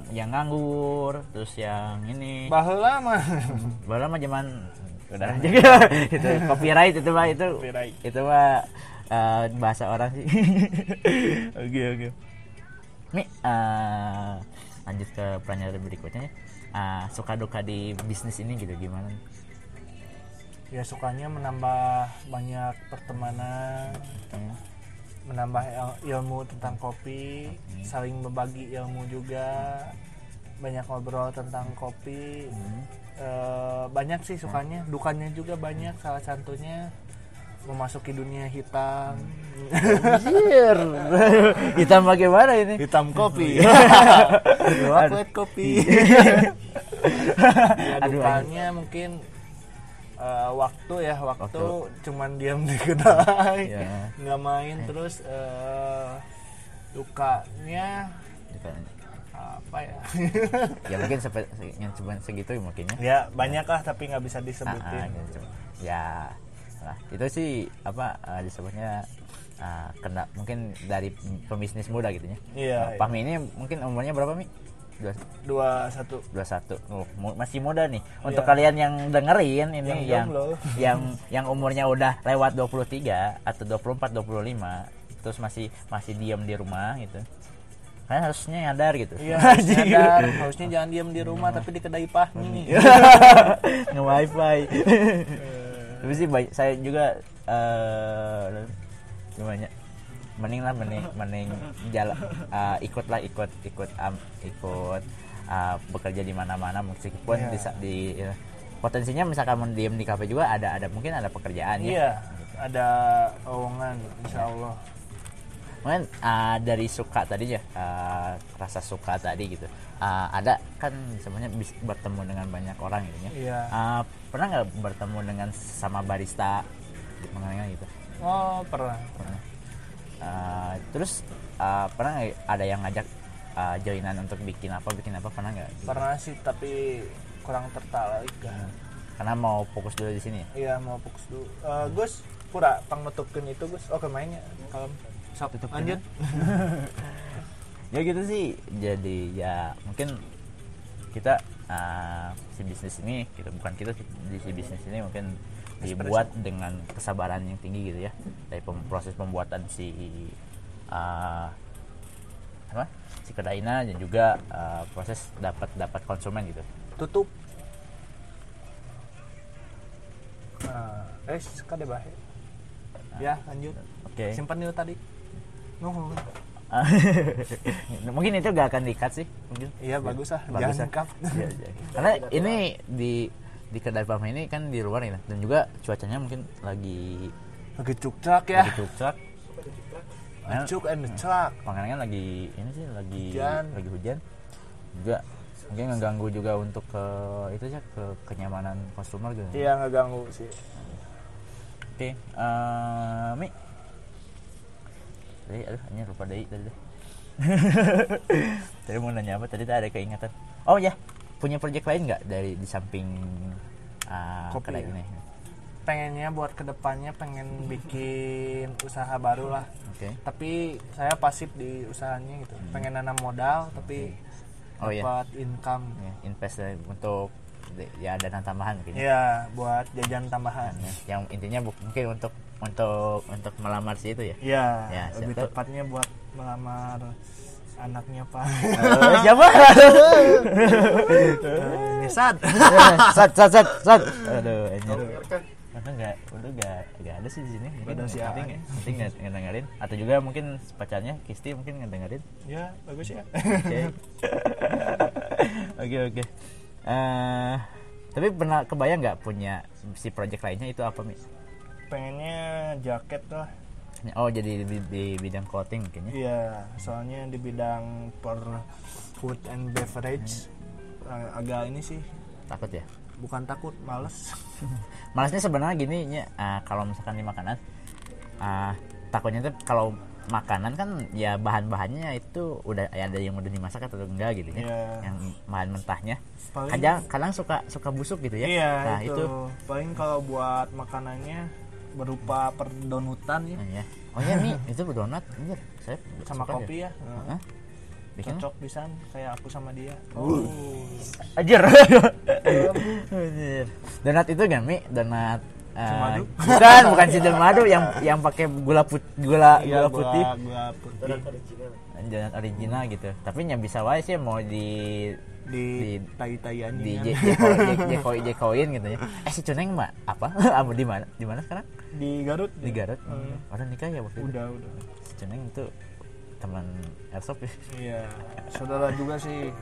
A: yang nganggur terus yang ini
B: bahula mah
A: baru mah zaman udah juga itu copyright itu mah itu
B: Copyright.
A: itu mah eh, bahasa orang sih oke oke Mi eh, lanjut ke pertanyaan berikutnya ya. Eh, suka duka di bisnis ini gitu gimana
B: ya sukanya menambah banyak pertemanan
A: Hmm.
B: menambah il- ilmu tentang kopi saling berbagi ilmu juga banyak ngobrol tentang kopi. Eh, banyak sih sukanya dukanya juga banyak salah satunya memasuki dunia hitam.
A: Anjir. hitam bagaimana ini?
B: Hitam kopi. Outlet kopi. ya dukanya mungkin eh, waktu ya waktu,
A: Waktu.
B: cuman diam di kedai
A: Ya.
B: nggak main terus eh, dukanya apa ya?
A: Ya mungkin yang cuma segitu mungkin ya.
B: Ya banyak lah tapi nggak bisa
A: Ah, ah,
B: disebutin
A: gitu. ya nah, itu sih apa eh, disebutnya eh, kena mungkin dari pembisnis muda gitu ya.
B: Iya,
A: Nah, Pahmi ini mungkin umurnya berapa mi
B: dua. Satu.
A: Dua satu. Oh, mu- masih muda nih. Untuk
B: Iya.
A: kalian yang dengerin ini
B: Yang
A: yang yang yang umurnya udah lewat 23 atau 24 25 terus masih masih diam di rumah gitu kalian harusnya nyadar gitu.
B: Iya, harus nyadar. harusnya jangan diam di rumah tapi di kedai pahmi.
A: nge wifi. Tapi sih saya juga eh gimana mending lah mending mending jalan eh, ikutlah ikut ikut am- ikut eh, bekerja di mana-mana meskipun
B: Iya.
A: di, di eh, potensinya misalkan mau diem di kafe juga ada ada mungkin ada pekerjaan ya
B: Iya, ada lowongan insya Allah.
A: Mungkin uh, dari suka tadi ya, uh, rasa suka tadi gitu. Uh, ada kan sebenarnya bertemu dengan banyak orang gitu ya.
B: Iya.
A: Uh, pernah nggak bertemu dengan sama barista pengalengan gitu?
B: Oh, pernah.
A: Uh, terus uh, pernah ada yang ngajak uh, joinan untuk bikin apa bikin apa pernah nggak?
B: Pernah sih tapi kurang tertarik kan.
A: Karena mau fokus dulu di sini ya.
B: Iya, mau fokus dulu. Eh, Gus, pura pangnutupkeun itu Gus. Oke, mainnya kalau Sok,
A: Tutupkeun,
B: lanjut.
A: ya gitu sih jadi ya mungkin kita uh, si bisnis ini kita bukan kita di si bisnis ini mungkin dibuat dengan kesabaran yang tinggi gitu ya dari pem- proses pembuatan si uh, apa si kedaina dan juga uh, proses dapat dapat konsumen gitu
B: Tutup. Nah, eh, kada bahe. Ya, lanjut.
A: oke
B: Simpan dulu tadi. Nuhun.
A: mungkin itu gak akan dikat sih mungkin
B: Iya, bagus ah.
A: Bagus
B: Jangan.
A: Iya, iya. karena ini di di kedai pam ini kan di luar ya. Dan juga cuacanya mungkin lagi
B: Lagi cuk-cak ya.
A: lagi cukcak. Nah,
B: Cuk and
A: panganan kan lagi ini sih lagi
B: Hujan.
A: lagi hujan. Juga mungkin ngeganggu juga untuk ke itu ya ke kenyamanan konsumer gitu.
B: Iya, ngeganggu sih.
A: oke eh, mi. Tadi aduh hanya lupa deh tadi deh. tadi mau nanya apa? Tadi ada keingetan oh ya punya project lain nggak dari di samping uh,
B: Kopi
A: kedai
B: ya?
A: ini
B: Pengennya buat ke depannya pengen bikin usaha baru lah.
A: oke
B: Tapi saya pasif di usahanya gitu. Pengen nanam modal tapi
A: oh iya
B: dapat income.
A: Ya, invest untuk ya dana tambahan mungkin ya.
B: Iya, buat jajan tambahan.
A: Ya, yang intinya mungkin untuk untuk untuk melamar si itu ya
B: Iya,
A: Ya,
B: lebih tepatnya buat melamar anaknya Pak.
A: Eh, siapa
B: Nisad.
A: sat sat sat sat. Aduh ini. Karena nggak udah nggak nggak ada sih di sini. Mungkin
B: si
A: nanti nggak? nanti nggak ngedengerin. Atau juga mungkin pacarnya Kisti mungkin ngedengerin.
B: Ya, bagus ya.
A: oke. Oke oke. Eh, tapi pernah kebayang nggak punya si project lainnya itu apa mi?
B: Pengennya jaket lah.
A: Oh jadi di, di bidang clothing mungkin ya?
B: Iya, soalnya di bidang per food and beverage eh, agak ini sih.
A: Takut ya?
B: Bukan takut, males.
A: malasnya sebenarnya gini ya ah, kalau misalkan di makanan ah, takutnya tuh kalau makanan kan ya bahan-bahannya itu udah ya ada yang udah dimasak atau enggak gitu ya.
B: Iya.
A: yang bahan mentahnya.
B: Paling-
A: kadang kadang suka suka busuk gitu ya.
B: Iya,
A: nah
B: itu.
A: itu,
B: Paling kalau buat makanannya berupa perdonutan ya
A: Nah, ya. oh ya nih itu donat anjir saya
B: sama kopi ya.
A: Hah? bikin
B: Cocok pisan kayak aku sama dia. Oh.
A: Anjir. Anjir. donat itu kan mi donat
B: Cimadu?
A: bukan bukan si madu yang yang pakai gula put gula
B: Iya,
A: gula putih
B: Gula putih.
A: Donat original gitu tapi yang bisa wae sih mau di
B: Di
A: Di-
B: tai-taiannya.
A: di
B: kan.
A: J- Jeko- Jeko- jekoin gitu ya eh si Cuneng mah apa Abu di mana di mana sekarang
B: di Garut.
A: di Garut
B: Hmm.
A: orang nikah ya waktu itu
B: Udah, udah.
A: si Cuneng itu teman airsoft ya
B: Iya, saudara juga sih.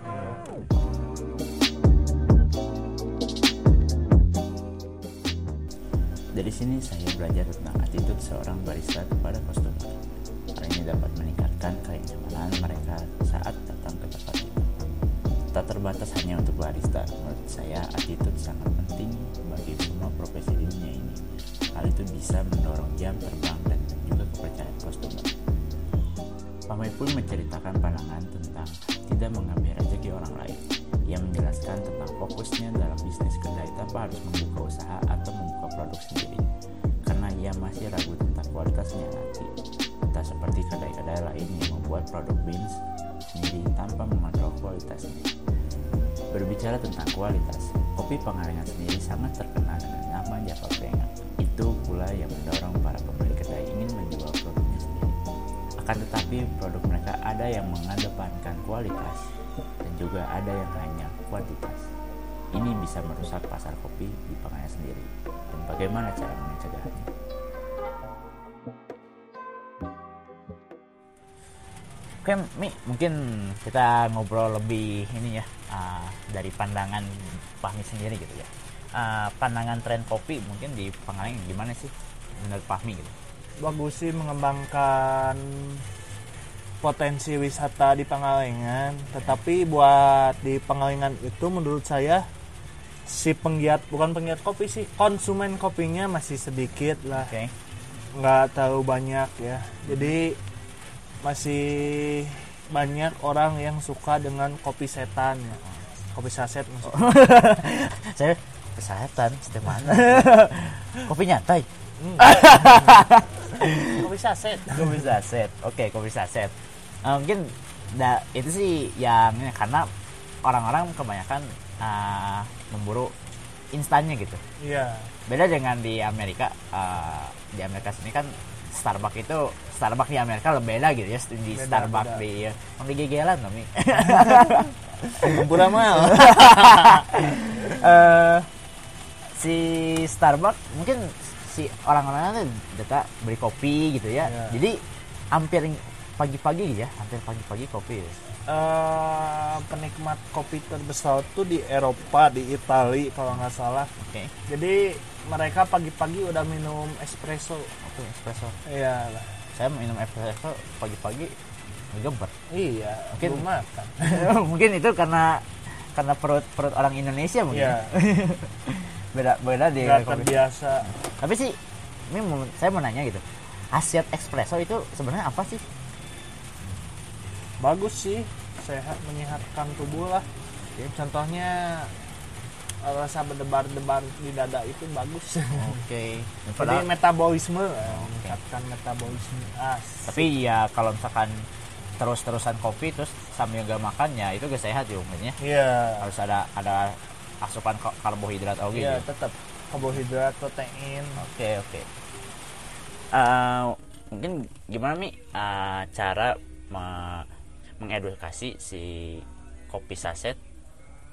A: Dari sini saya belajar tentang attitude seorang barista kepada customer. Hal ini dapat meningkatkan kenyamanan mereka saat datang ke tempat ini. Tak terbatas hanya untuk barista, menurut saya attitude sangat penting bagi semua profesi di dunia ini. Hal itu bisa mendorong jam terbang dan juga kepercayaan customer. Pamai pun menceritakan pandangan tentang tidak mengambil rezeki orang lain. Ia menjelaskan tentang fokusnya dalam bisnis kedai tanpa harus membuka usaha atau membuka produk sendiri. Karena ia masih ragu tentang kualitasnya nanti. Seperti kedai-kedai lain yang membuat produk beans sendiri tanpa mengontrol kualitasnya. Berbicara tentang kualitas, kopi Pangalengan sendiri sangat terkenal dengan nama Java Pengat. Itu pula yang mendorong para pembeli kedai ingin menjual produknya sendiri. Akan tetapi produk mereka ada yang mengedepankan kualitas dan juga ada yang hanya kuantitas. Ini bisa merusak pasar kopi di Pangalengan sendiri. Dan bagaimana cara mencegahnya? Oke, Mi, mungkin kita ngobrol lebih ini ya uh, dari pandangan Fahmi sendiri gitu ya. Uh, pandangan tren kopi mungkin di Pangalengan gimana sih menurut Fahmi gitu?
B: bagus sih mengembangkan potensi wisata di Pangalengan tetapi buat di Pangalengan itu menurut saya si penggiat bukan penggiat kopi sih konsumen kopinya masih sedikit lah
A: Oke.
B: nggak terlalu banyak ya jadi masih banyak orang yang suka dengan kopi setan ya kopi saset maksudnya
A: Saya kesehatan, setiap mana? kopi nyantai.
B: kopi saset
A: kopi saset. Oke, kopi saset. Uh, mungkin da, itu sih yang karena orang-orang kebanyakan uh, memburu instannya gitu.
B: iya
A: beda dengan di Amerika uh, di Amerika sini kan Starbucks itu Starbucks di Amerika lebih beda gitu ya di
B: Beda,
A: Starbucks
B: beda.
A: di yang di gegelan tapi
B: Pura mal
A: Eh, si Starbucks mungkin si orang-orang itu data beli kopi gitu ya.
B: Iya.
A: jadi hampir pagi-pagi gitu ya hampir pagi-pagi kopi ya.
B: eh, penikmat kopi terbesar tuh di Eropa di Itali kalau nggak salah.
A: Oke.
B: Jadi mereka pagi-pagi udah minum espresso
A: oke espresso.
B: Iya lah.
A: saya minum espresso pagi-pagi ngegemper
B: iya
A: Mungkin-
B: belum makan.
A: mungkin itu karena karena perut perut orang Indonesia mungkin.
B: Iya.
A: Beda beda di kopi.
B: terbiasa.
A: Tapi sih ini mau- saya mau nanya gitu. Khasiat espresso itu sebenarnya apa sih?
B: Bagus sih sehat menyehatkan tubuh lah. Ya, contohnya rasa berdebar-debar di dada itu bagus.
A: Oke.
B: Jadi
A: Padahal-
B: metabolisme eh, meningkatkan metabolisme. Ah
A: tapi ya kalau misalkan terus-terusan kopi terus sambil gak makan ya itu gak sehat ya umumnya
B: iya.
A: Harus ada ada asupan ka- karbohidrat oke
B: iya
A: gitu.
B: tetap karbohidrat protein.
A: Oke oke. Eh, mungkin gimana mi? Eh, cara me- mengedukasi si kopi saset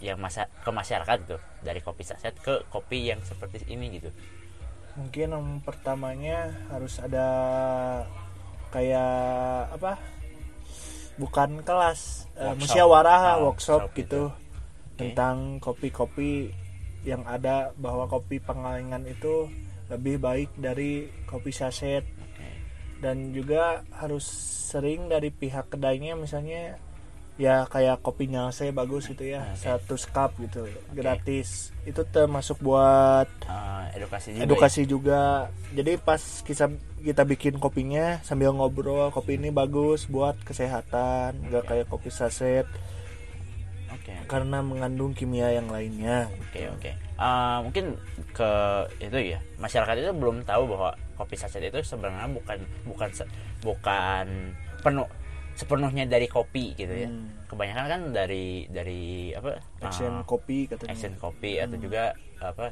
A: yang masa ke masyarakat gitu dari kopi saset ke kopi yang seperti ini gitu
B: mungkin yang pertamanya harus ada kayak apa bukan kelas eh,
A: Workshop.
B: musyawarah
A: Ah,
B: workshop,
A: workshop
B: gitu
A: Oke.
B: tentang kopi-kopi yang ada bahwa kopi Pangalengan itu lebih baik dari kopi saset
A: Oke.
B: dan juga harus sering dari pihak kedainya misalnya ya kayak kopinya saya bagus gitu ya
A: Oke.
B: satu cup gitu gratis. Itu termasuk buat
A: Eh, edukasi juga
B: edukasi juga. Jadi pas kita kita bikin kopinya sambil ngobrol kopi ini bagus buat kesehatan nggak kayak kopi saset.
A: Ya? oke.
B: Karena mengandung kimia yang lainnya.
A: Oke oke. Eh, mungkin ke itu ya masyarakat itu belum tahu bahwa kopi saset itu sebenarnya bukan bukan bukan penuh sepenuhnya dari kopi gitu ya.
B: Hmm.
A: kebanyakan kan dari dari apa?
B: Action
A: eh,
B: kopi katanya.
A: action kopi atau juga apa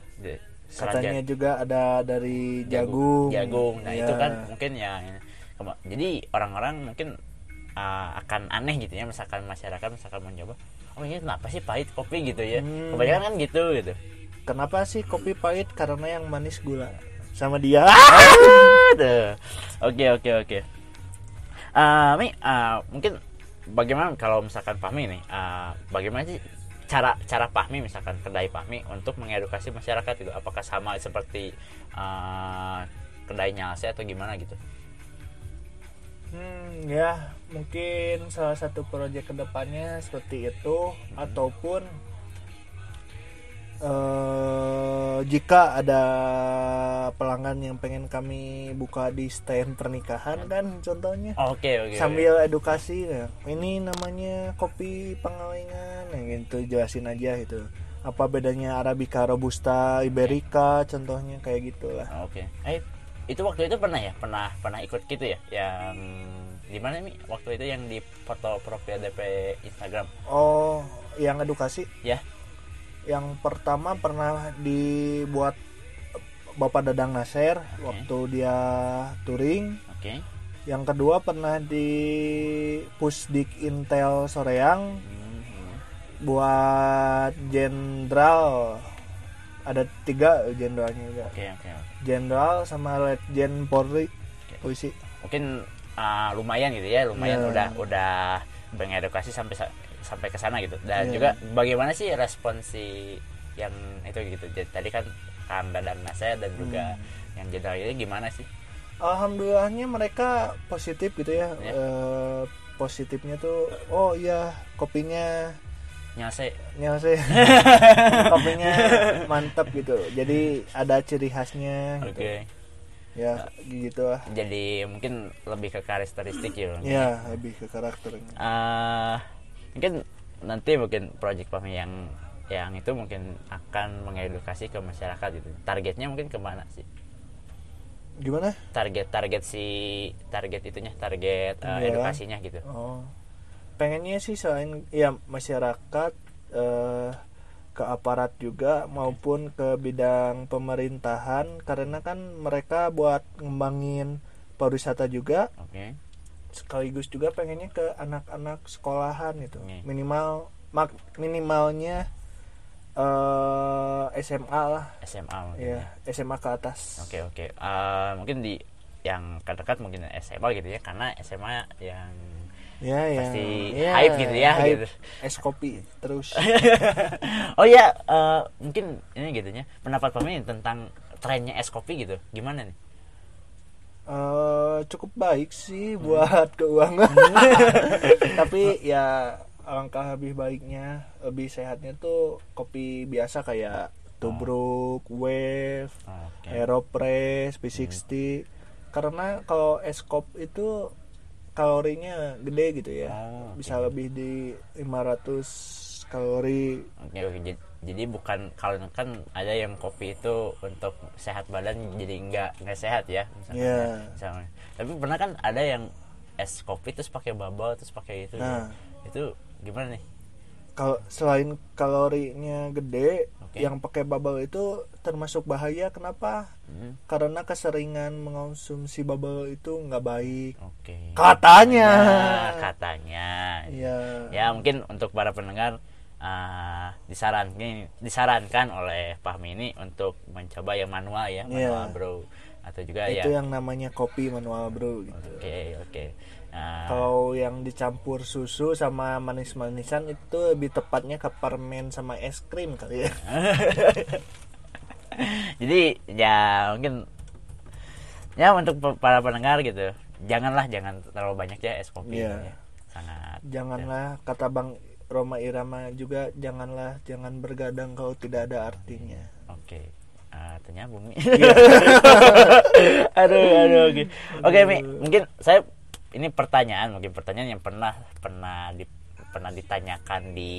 B: katanya juga ada dari jagung.
A: jagung. Nah
B: Ya.
A: itu kan mungkin kema- jadi orang-orang mungkin uh, akan aneh gitu ya misalkan masyarakat misalkan mencoba oh ini kenapa sih pahit kopi? gitu ya.
B: Hmm.
A: kebanyakan kan gitu gitu.
B: Kenapa sih kopi pahit? Karena yang manis gula. Sama dia.
A: Aduh. oke oke oke Eh, mi eh, mungkin bagaimana kalau misalkan Fahmi nih eh, bagaimana sih cara cara Fahmi misalkan kedai Fahmi untuk mengedukasi masyarakat itu apakah sama seperti eh, kedai Nyalse atau gimana gitu?
B: Hmm, ya mungkin salah satu proyek ke depannya seperti itu ataupun eh, jika ada pelanggan yang pengen kami buka di stand pernikahan kan contohnya
A: oke oke oke.
B: sambil edukasi ya ini namanya kopi Pangalengan ya gitu jelasin aja gitu apa bedanya arabica robusta iberica contohnya kayak gitulah
A: Oke. Eh itu waktu itu pernah ya? Pernah pernah ikut gitu ya? Yang di mana nih waktu itu yang di foto profil DP Instagram
B: oh yang edukasi
A: ya
B: yang pertama pernah dibuat Bapak Dadang Nasir
A: Oke.
B: waktu dia touring
A: oke
B: yang kedua pernah di Pusdik Intel Soreang
A: Mhm.
B: buat jenderal ada tiga jenderalnya juga
A: oke oke oke.
B: jenderal sama legend Polri polisi
A: mungkin uh, lumayan gitu ya lumayan
B: Ya.
A: udah udah mengedukasi sampai sa- sampai ke sana gitu. Dan
B: Ya.
A: juga bagaimana sih respon si yang itu gitu. Jadi tadi kan Kang Dadang Nasir dan juga
B: Hmm.
A: yang jenderal ini gimana sih?
B: Alhamdulillahnya mereka positif gitu ya.
A: Ya.
B: Eh, positifnya tuh oh iya kopinya
A: nyase.
B: nyelse kopinya mantap gitu. Jadi ada ciri khasnya
A: oke.
B: Gitu. ya gitu lah.
A: Jadi mungkin lebih ke karakteristik ya
B: ya lebih ke karakternya.
A: Eh, mungkin nanti mungkin project Pahmi yang yang itu mungkin akan mengedukasi ke masyarakat gitu. Targetnya mungkin ke mana sih?
B: Gimana?
A: Target target si target itunya target
B: Iya.
A: edukasinya gitu.
B: Oh. Pengennya sih selain ya masyarakat eh, ke aparat juga maupun ke bidang pemerintahan karena kan mereka buat ngembangin pariwisata juga.
A: Oke
B: sekaligus juga pengennya ke anak-anak sekolahan gitu
A: Oke.
B: minimal mak minimalnya eh SMA lah
A: SMA mungkin
B: ya
A: ya.
B: SMA ke atas
A: oke oke Eh, mungkin di yang terdekat mungkin SMA gitu ya karena SMA yang
B: ya ya
A: Pasti
B: ya,
A: hype gitu ya,
B: hype.
A: gitu.
B: es kopi terus
A: oh ya eh, mungkin ini gitunya pendapat Pahmi tentang trennya es kopi gitu gimana nih
B: eh cukup baik sih buat keuangan. Tapi ya alangkah lebih baiknya lebih sehatnya tuh kopi biasa kayak tubruk wave
A: oke.
B: Aeropress p60 karena kalau es kopi itu kalorinya gede gitu ya.
A: Oh, oke.
B: bisa lebih di 500 kalori.
A: Oke oke. Jadi- jadi bukan kalau kan ada yang kopi itu untuk sehat badan jadi nggak nggak sehat ya misalnya,
B: Iya.
A: misalnya. Tapi pernah kan ada yang es kopi terus pakai bubble terus pakai itu.
B: Nah.
A: Itu gimana nih?
B: kalau selain kalorinya gede
A: Oke.
B: yang pakai bubble itu termasuk bahaya kenapa
A: Hmm,
B: karena keseringan mengonsumsi bubble itu nggak baik
A: Oke.
B: katanya
A: Ya, katanya.
B: Iya.
A: Ya mungkin untuk para pendengar uh, disarankan disarankan oleh Fahmi ini untuk mencoba yang manual ya manual
B: Iya.
A: bro atau juga
B: itu
A: ya.
B: yang namanya kopi manual bro gitu
A: Oke oke. Nah,
B: kalau yang dicampur susu sama manis-manisan itu lebih tepatnya ke permen sama es krim kali ya
A: jadi ya mungkin ya untuk para pendengar gitu janganlah jangan terlalu banyak ya es kopi
B: Iya.
A: ya. sangat
B: janganlah kata bang Roma Irama juga janganlah jangan bergadang kalau tidak ada artinya.
A: Oke. Eh, artinya bumi
B: Iya.
A: aduh aduh oke. Oke mi. Mungkin saya ini pertanyaan mungkin pertanyaan yang pernah pernah di pernah ditanyakan di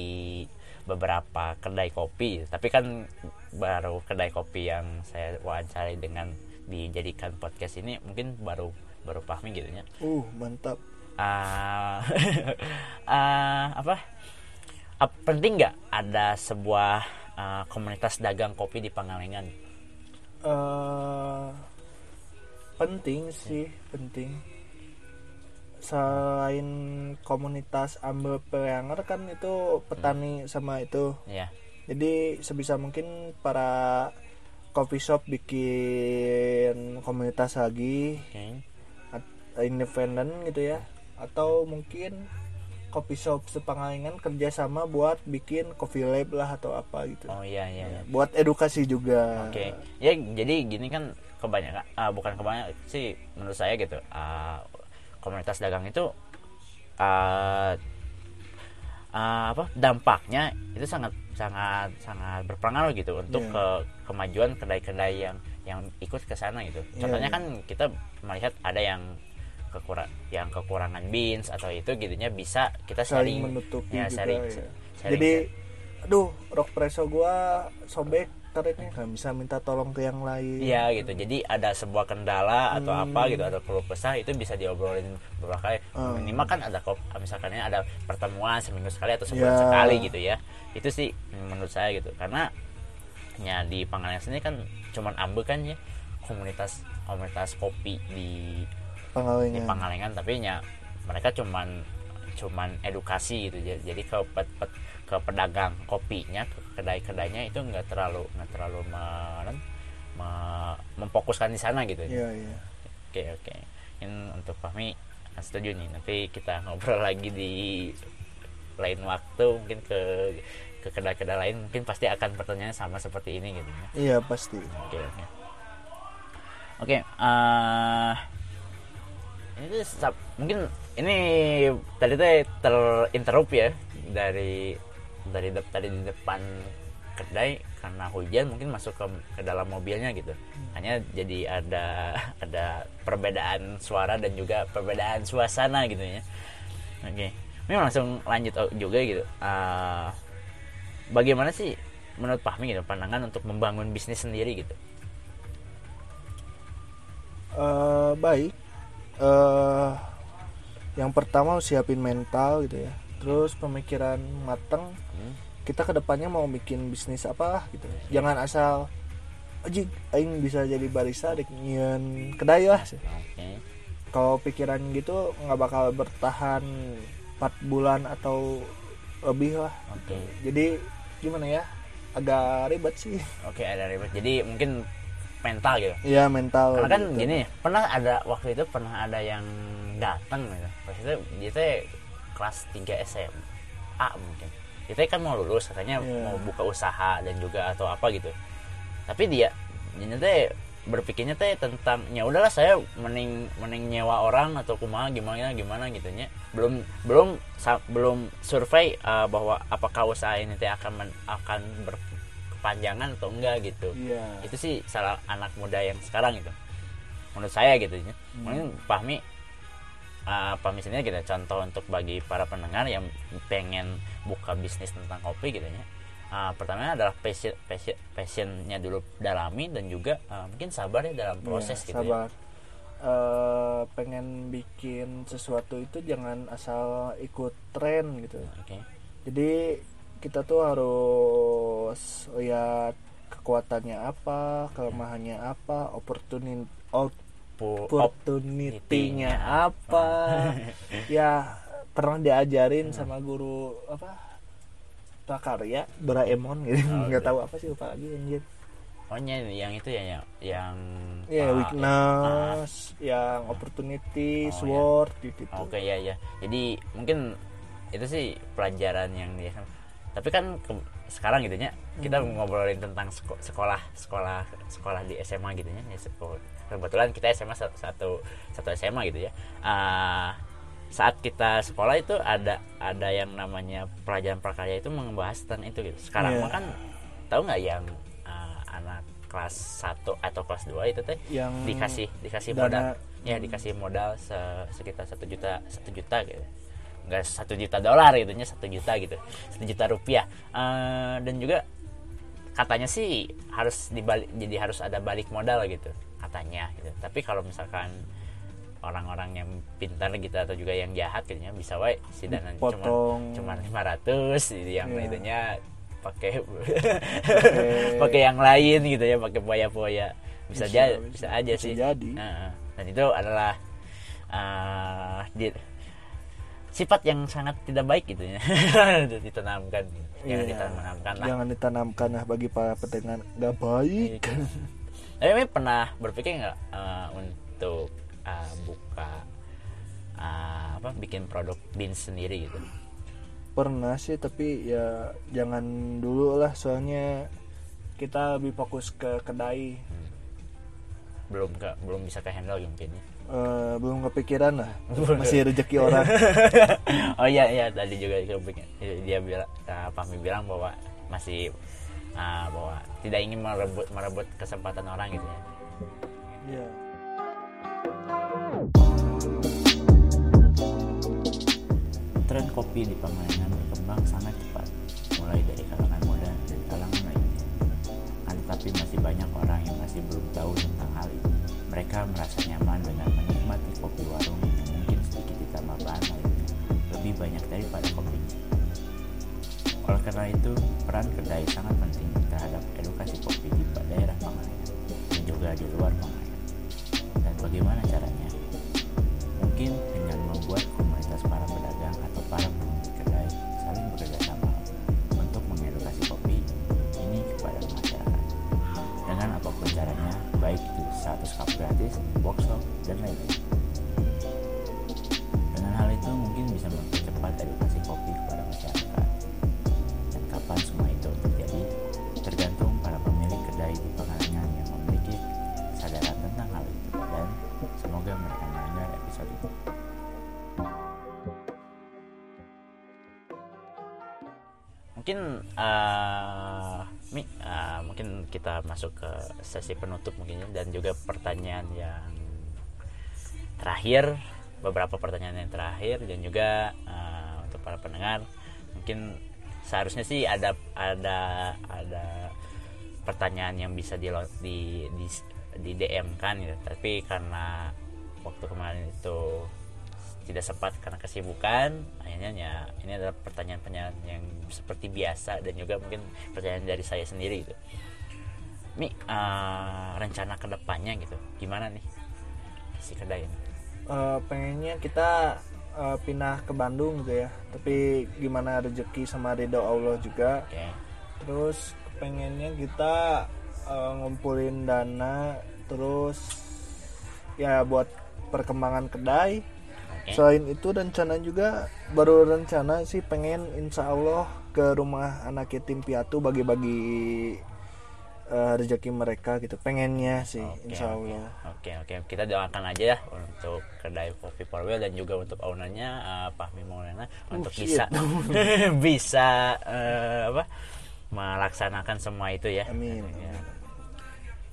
A: beberapa kedai kopi. Tapi kan baru kedai kopi yang saya wawancarai dengan dijadikan podcast ini mungkin baru baru pahmi gitu ya.
B: Uh mantap.
A: Ah, ah, apa Ah, penting nggak ada sebuah ah, komunitas dagang kopi di Pangalengan?
B: Eh penting sih penting. Selain komunitas Ambil Pereanger kan itu petani sama itu.
A: Ya
B: jadi sebisa mungkin para coffee shop bikin komunitas lagi.
A: Oke.
B: At- independen gitu ya. Atau mungkin coffee shop sepangalengan kerjasama buat bikin coffee lab lah atau apa gitu
A: oh iya iya, iya.
B: buat edukasi juga
A: Oke, ya jadi gini kan kebanyakan, ah, bukan kebanyakan sih menurut saya gitu, ah, komunitas dagang itu ah, ah, apa dampaknya itu sangat sangat sangat berpengaruh gitu untuk
B: Iya.
A: ke kemajuan kedai-kedai yang yang ikut ke sana gitu.
B: Iya,
A: Contohnya
B: iya.
A: kan kita melihat ada yang kekurang yang kekurangan beans atau itu gitunya bisa kita
B: saling
A: sharing
B: menutupi
A: ya,
B: juga
A: sharing,
B: ya.
A: sharing-
B: jadi aduh rock preso gua sobek karetnya kan bisa minta tolong ke yang lain
A: Iya gitu. Jadi ada sebuah kendala atau apa gitu, ada keluh kesah itu bisa diobrolin beberapa kali.
B: Hmm.
A: Minimal kan ada kop, misalkannya ada pertemuan seminggu sekali atau sebulan
B: Ya.
A: sekali gitu ya. Itu sih menurut saya gitu. Karena ya di Pangalengan sini kan cuman ambe kan ya komunitas komunitas kopi di di
B: Pangalengan
A: Pangalengan tapi ya mereka cuman cuman edukasi gitu. Ja- jadi ke pet- pet- ke pedagang kopinya ke kedai-kedainya itu nggak terlalu nggak terlalu me- me- memfokuskan di sana gitu.
B: Iya
A: oke oke. Ini untuk Fahmi ah, setuju nih. Nanti kita ngobrol lagi di lain waktu mungkin ke ke kedai-kedai lain mungkin pasti akan pertanyaannya sama seperti ini gitu ya.
B: Iya pasti.
A: Oke oke. Oke, eh, ini sab- mungkin ini tadi tuh terinterup ya dari dari de- tadi di depan kedai karena hujan mungkin masuk ke ke dalam mobilnya gitu. Hanya jadi ada ada perbedaan suara dan juga perbedaan suasana gitu ya. Oke. Ini langsung lanjut o- juga gitu. Eh, bagaimana sih menurut Fahmi gitu pandangan untuk membangun bisnis sendiri gitu?
B: Eh, baik eh yang pertama siapin mental gitu ya terus pemikiran mateng
A: Hmm.
B: kita ke depannya mau bikin bisnis apa gitu jangan asal Aji, aing bisa jadi barista di nyian kedai lah
A: Oke.
B: kalau pikiran gitu nggak bakal bertahan 4 bulan atau lebih lah
A: Oke.
B: jadi gimana ya agak ribet sih
A: Oke, ada ribet. Jadi mungkin mental gitu.
B: iya mental
A: Karena kan
B: gitu.
A: gini, pernah ada waktu itu pernah ada yang datang gitu. Pas itu dia teh kelas 3 SMA mungkin. Dia kan mau lulus katanya
B: Iya.
A: mau buka usaha dan juga atau apa gitu. Tapi dia dia teh berpikirnya teh tentang ya udahlah saya mending mending nyewa orang atau kumaha gimana gimana gitunya belum belum sa- belum survei uh, bahwa apakah usaha ini teh akan men- akan berkepanjangan atau enggak gitu.
B: Iya.
A: Itu sih salah anak muda yang sekarang itu. Menurut saya gitu ya mungkin Fahmi uh, Fahmi sendiri gitu contoh untuk bagi para pendengar yang pengen buka bisnis tentang kopi gitu ya. Uh, pertama adalah passion, passion passionnya dulu dalami dan juga uh, mungkin sabar ya dalam proses
B: Iya,
A: gitu ya.
B: sabar. Eh, pengen bikin sesuatu itu jangan asal ikut tren gitu.
A: Oke.
B: jadi kita tuh harus lihat kekuatannya apa kelemahannya apa opportunity opportunity-nya apa. Ya pernah diajarin sama guru apa prakarya Doraemon gitu.
A: Oh,
B: nggak
A: iya.
B: tahu apa sih lupa lagi anjir.
A: Pokoknya yang itu ya yang yang
B: ya
A: ah,
B: weakness yang opportunity
A: Oh,
B: sword gitu
A: Oke ya ya. Jadi mungkin itu sih pelajaran yang dia tapi kan ke- sekarang gitu ya kita ngobrolin tentang seko- sekolah sekolah sekolah di SMA gitu ya. Sekolah. kebetulan kita SMA sa- satu satu SMA gitu ya. Ah, saat kita sekolah itu ada ada yang namanya pelajaran prakarya itu membahas tentang itu gitu. Sekarang
B: Iya.
A: mah kan tahu nggak yang ah, anak kelas 1 atau kelas 2 itu teh
B: yang
A: dikasih dikasih
B: dana-
A: modal? Ya dikasih modal se- sekitar satu juta satu juta gitu nggak satu juta dolar gitu nya satu juta gitu satu juta rupiah Eh, dan juga katanya sih harus dibalik jadi harus ada balik modal gitu katanya gitu tapi kalau misalkan orang-orang yang pintar gitu atau juga yang jahat gitu bisa wae si dana cuma cuma 500 gitu yang
B: Iya.
A: itunya pakai pakai yang lain gitu ya pakai poya-poya bisa,
B: Bisa, bisa.
A: bisa aja
B: Bisa
A: sih
B: jadi.
A: Heeh. dan itu adalah eh, di- sifat yang sangat tidak baik gitu ya. Ditanamkan. Jangan
B: Iya.
A: ditanamkan lah.
B: Jangan ditanamkan lah bagi para pendengar. Nggak baik.
A: Tapi Mi pernah berpikir nggak eh, untuk eh, buka eh, apa bikin produk bin sendiri gitu?
B: Pernah sih tapi ya jangan dulu lah. Soalnya kita lebih fokus ke kedai.
A: Belum ke belum bisa ke handle mungkin ya
B: Eh, belum kepikiran lah. Masih rezeki orang.
A: Oh iya iya tadi juga dia bilang uh, bilang bahwa masih uh, bahwa tidak ingin merebut merebut kesempatan orang gitu ya.
B: Yeah.
A: tren kopi di Pangalengan berkembang sangat cepat mulai dari kalangan muda dan kalangan lainnya. tapi masih banyak orang yang masih belum tahu tentang hal ini. Mereka merasa nyaman dengan menikmati kopi warung yang mungkin sedikit ditambah bahan lainnya, lebih banyak daripada kopinya. Oleh karena itu, peran kedai sangat penting terhadap edukasi kopi di daerah Pangalengan dan juga di luar Pangalengan. Dan bagaimana caranya? Mungkin masuk ke sesi penutup mungkin ya, dan juga pertanyaan yang terakhir beberapa pertanyaan yang terakhir dan juga uh, untuk para pendengar mungkin seharusnya sih ada ada ada pertanyaan yang bisa di di di, di DM kan gitu. Tapi karena waktu kemarin itu tidak sempat karena kesibukan akhirnya ya ini adalah pertanyaan-pertanyaan yang seperti biasa dan juga mungkin pertanyaan dari saya sendiri gitu Mi uh, rencana ke depannya gitu. Gimana nih si kedai ini?
B: Uh, pengennya kita uh, pindah ke Bandung gitu ya. Tapi gimana rezeki sama ridho Allah juga.
A: Okay.
B: terus pengennya kita uh, ngumpulin dana terus ya buat perkembangan kedai.
A: Okay.
B: selain itu rencana juga baru rencana sih pengen insya Allah ke rumah anak yatim piatu bagi-bagi uh, rezeki mereka gitu pengennya sih
A: Oke,
B: insya
A: oke.
B: Allah
A: Oke oke kita doakan aja ya untuk kedai kopi Porwil dan juga untuk ownernya uh, Fahmi Maulana untuk
B: shit.
A: bisa bisa eh, apa melaksanakan semua itu ya.
B: amin
A: Ya.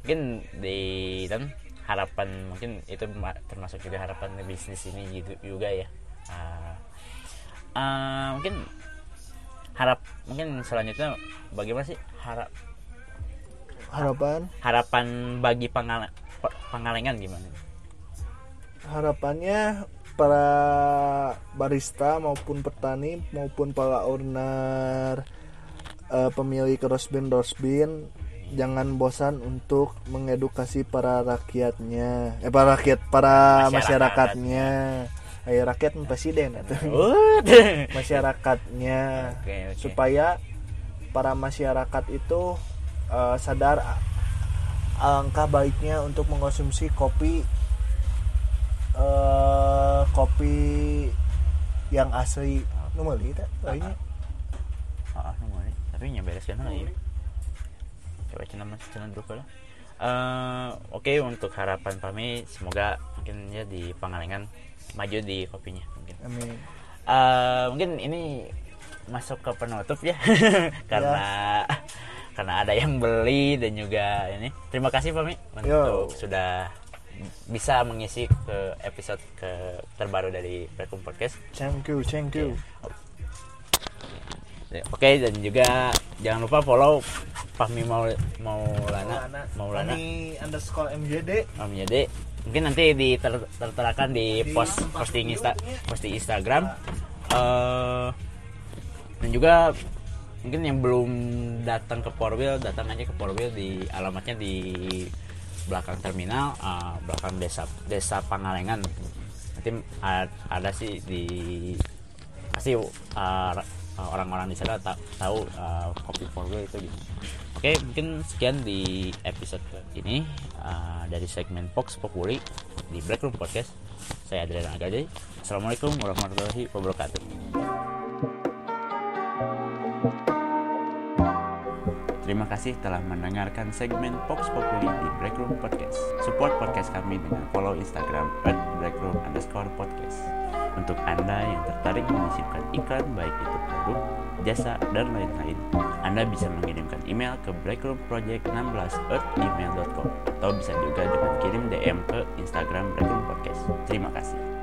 A: Mungkin di dan harapan mungkin itu ma- termasuk juga harapan bisnis ini gitu juga ya. Uh, uh, mungkin harap mungkin selanjutnya bagaimana sih harap
B: harapan
A: harapan bagi pengale- pengalengan gimana?
B: harapannya para barista maupun petani maupun para owner eh, pemilik rosbin rosbin jangan bosan untuk mengedukasi para rakyatnya eh para rakyat para
A: Masyarakat.
B: masyarakatnya ayo rakyat presiden atau
A: Uh,
B: masyarakatnya
A: Oke, oke.
B: supaya para masyarakat itu eh, sadar alangkah baiknya untuk mengkonsumsi kopi eh, kopi yang asli nu meuli teh lainnya
A: Ah, nu meuli. tapi nya bereskeun lah ya. Coba cenah mas cenah dulu lah. Oke untuk harapan kami semoga mungkin ya di Pangalengan maju di kopinya mungkin.
B: amin
A: Eh, mungkin ini masuk ke penutup ya karena karena ada yang beli dan juga ini. Terima kasih Pak Mi untuk
B: Yo.
A: sudah bisa mengisi ke episode ke terbaru dari Prekum Podcast.
B: Thank you thank you.
A: Ya, Oke dan juga jangan lupa follow Fahmi Maul Maulana. Maulana.
B: Underscore MJD
A: Yade. Mungkin nanti diter- terterakan di post posting Insta posting Instagram. Eh, dan juga mungkin yang belum datang ke Porwil datang aja ke Porwil di alamatnya di belakang terminal eh, belakang desa desa Pangalengan nanti ada sih di pasti eh, orang-orang di sana ta- tahu eh, kopi Porwil itu gitu Oke, mungkin sekian di episode ini uh, dari segmen Fox Populi di Black Room Podcast. Saya Adrian Agade. Assalamualaikum warahmatullahi wabarakatuh. Terima kasih telah mendengarkan segmen Fox Populi di Black Room Podcast. Support podcast kami dengan follow Instagram at Blackroom underscore podcast. Untuk Anda yang tertarik menyisipkan iklan baik itu produk, jasa, dan lain-lain, Anda bisa mengirimkan email ke blackroomproject16 at gmail.com atau bisa juga dengan kirim DM ke Instagram Blackroom Podcast. Terima kasih.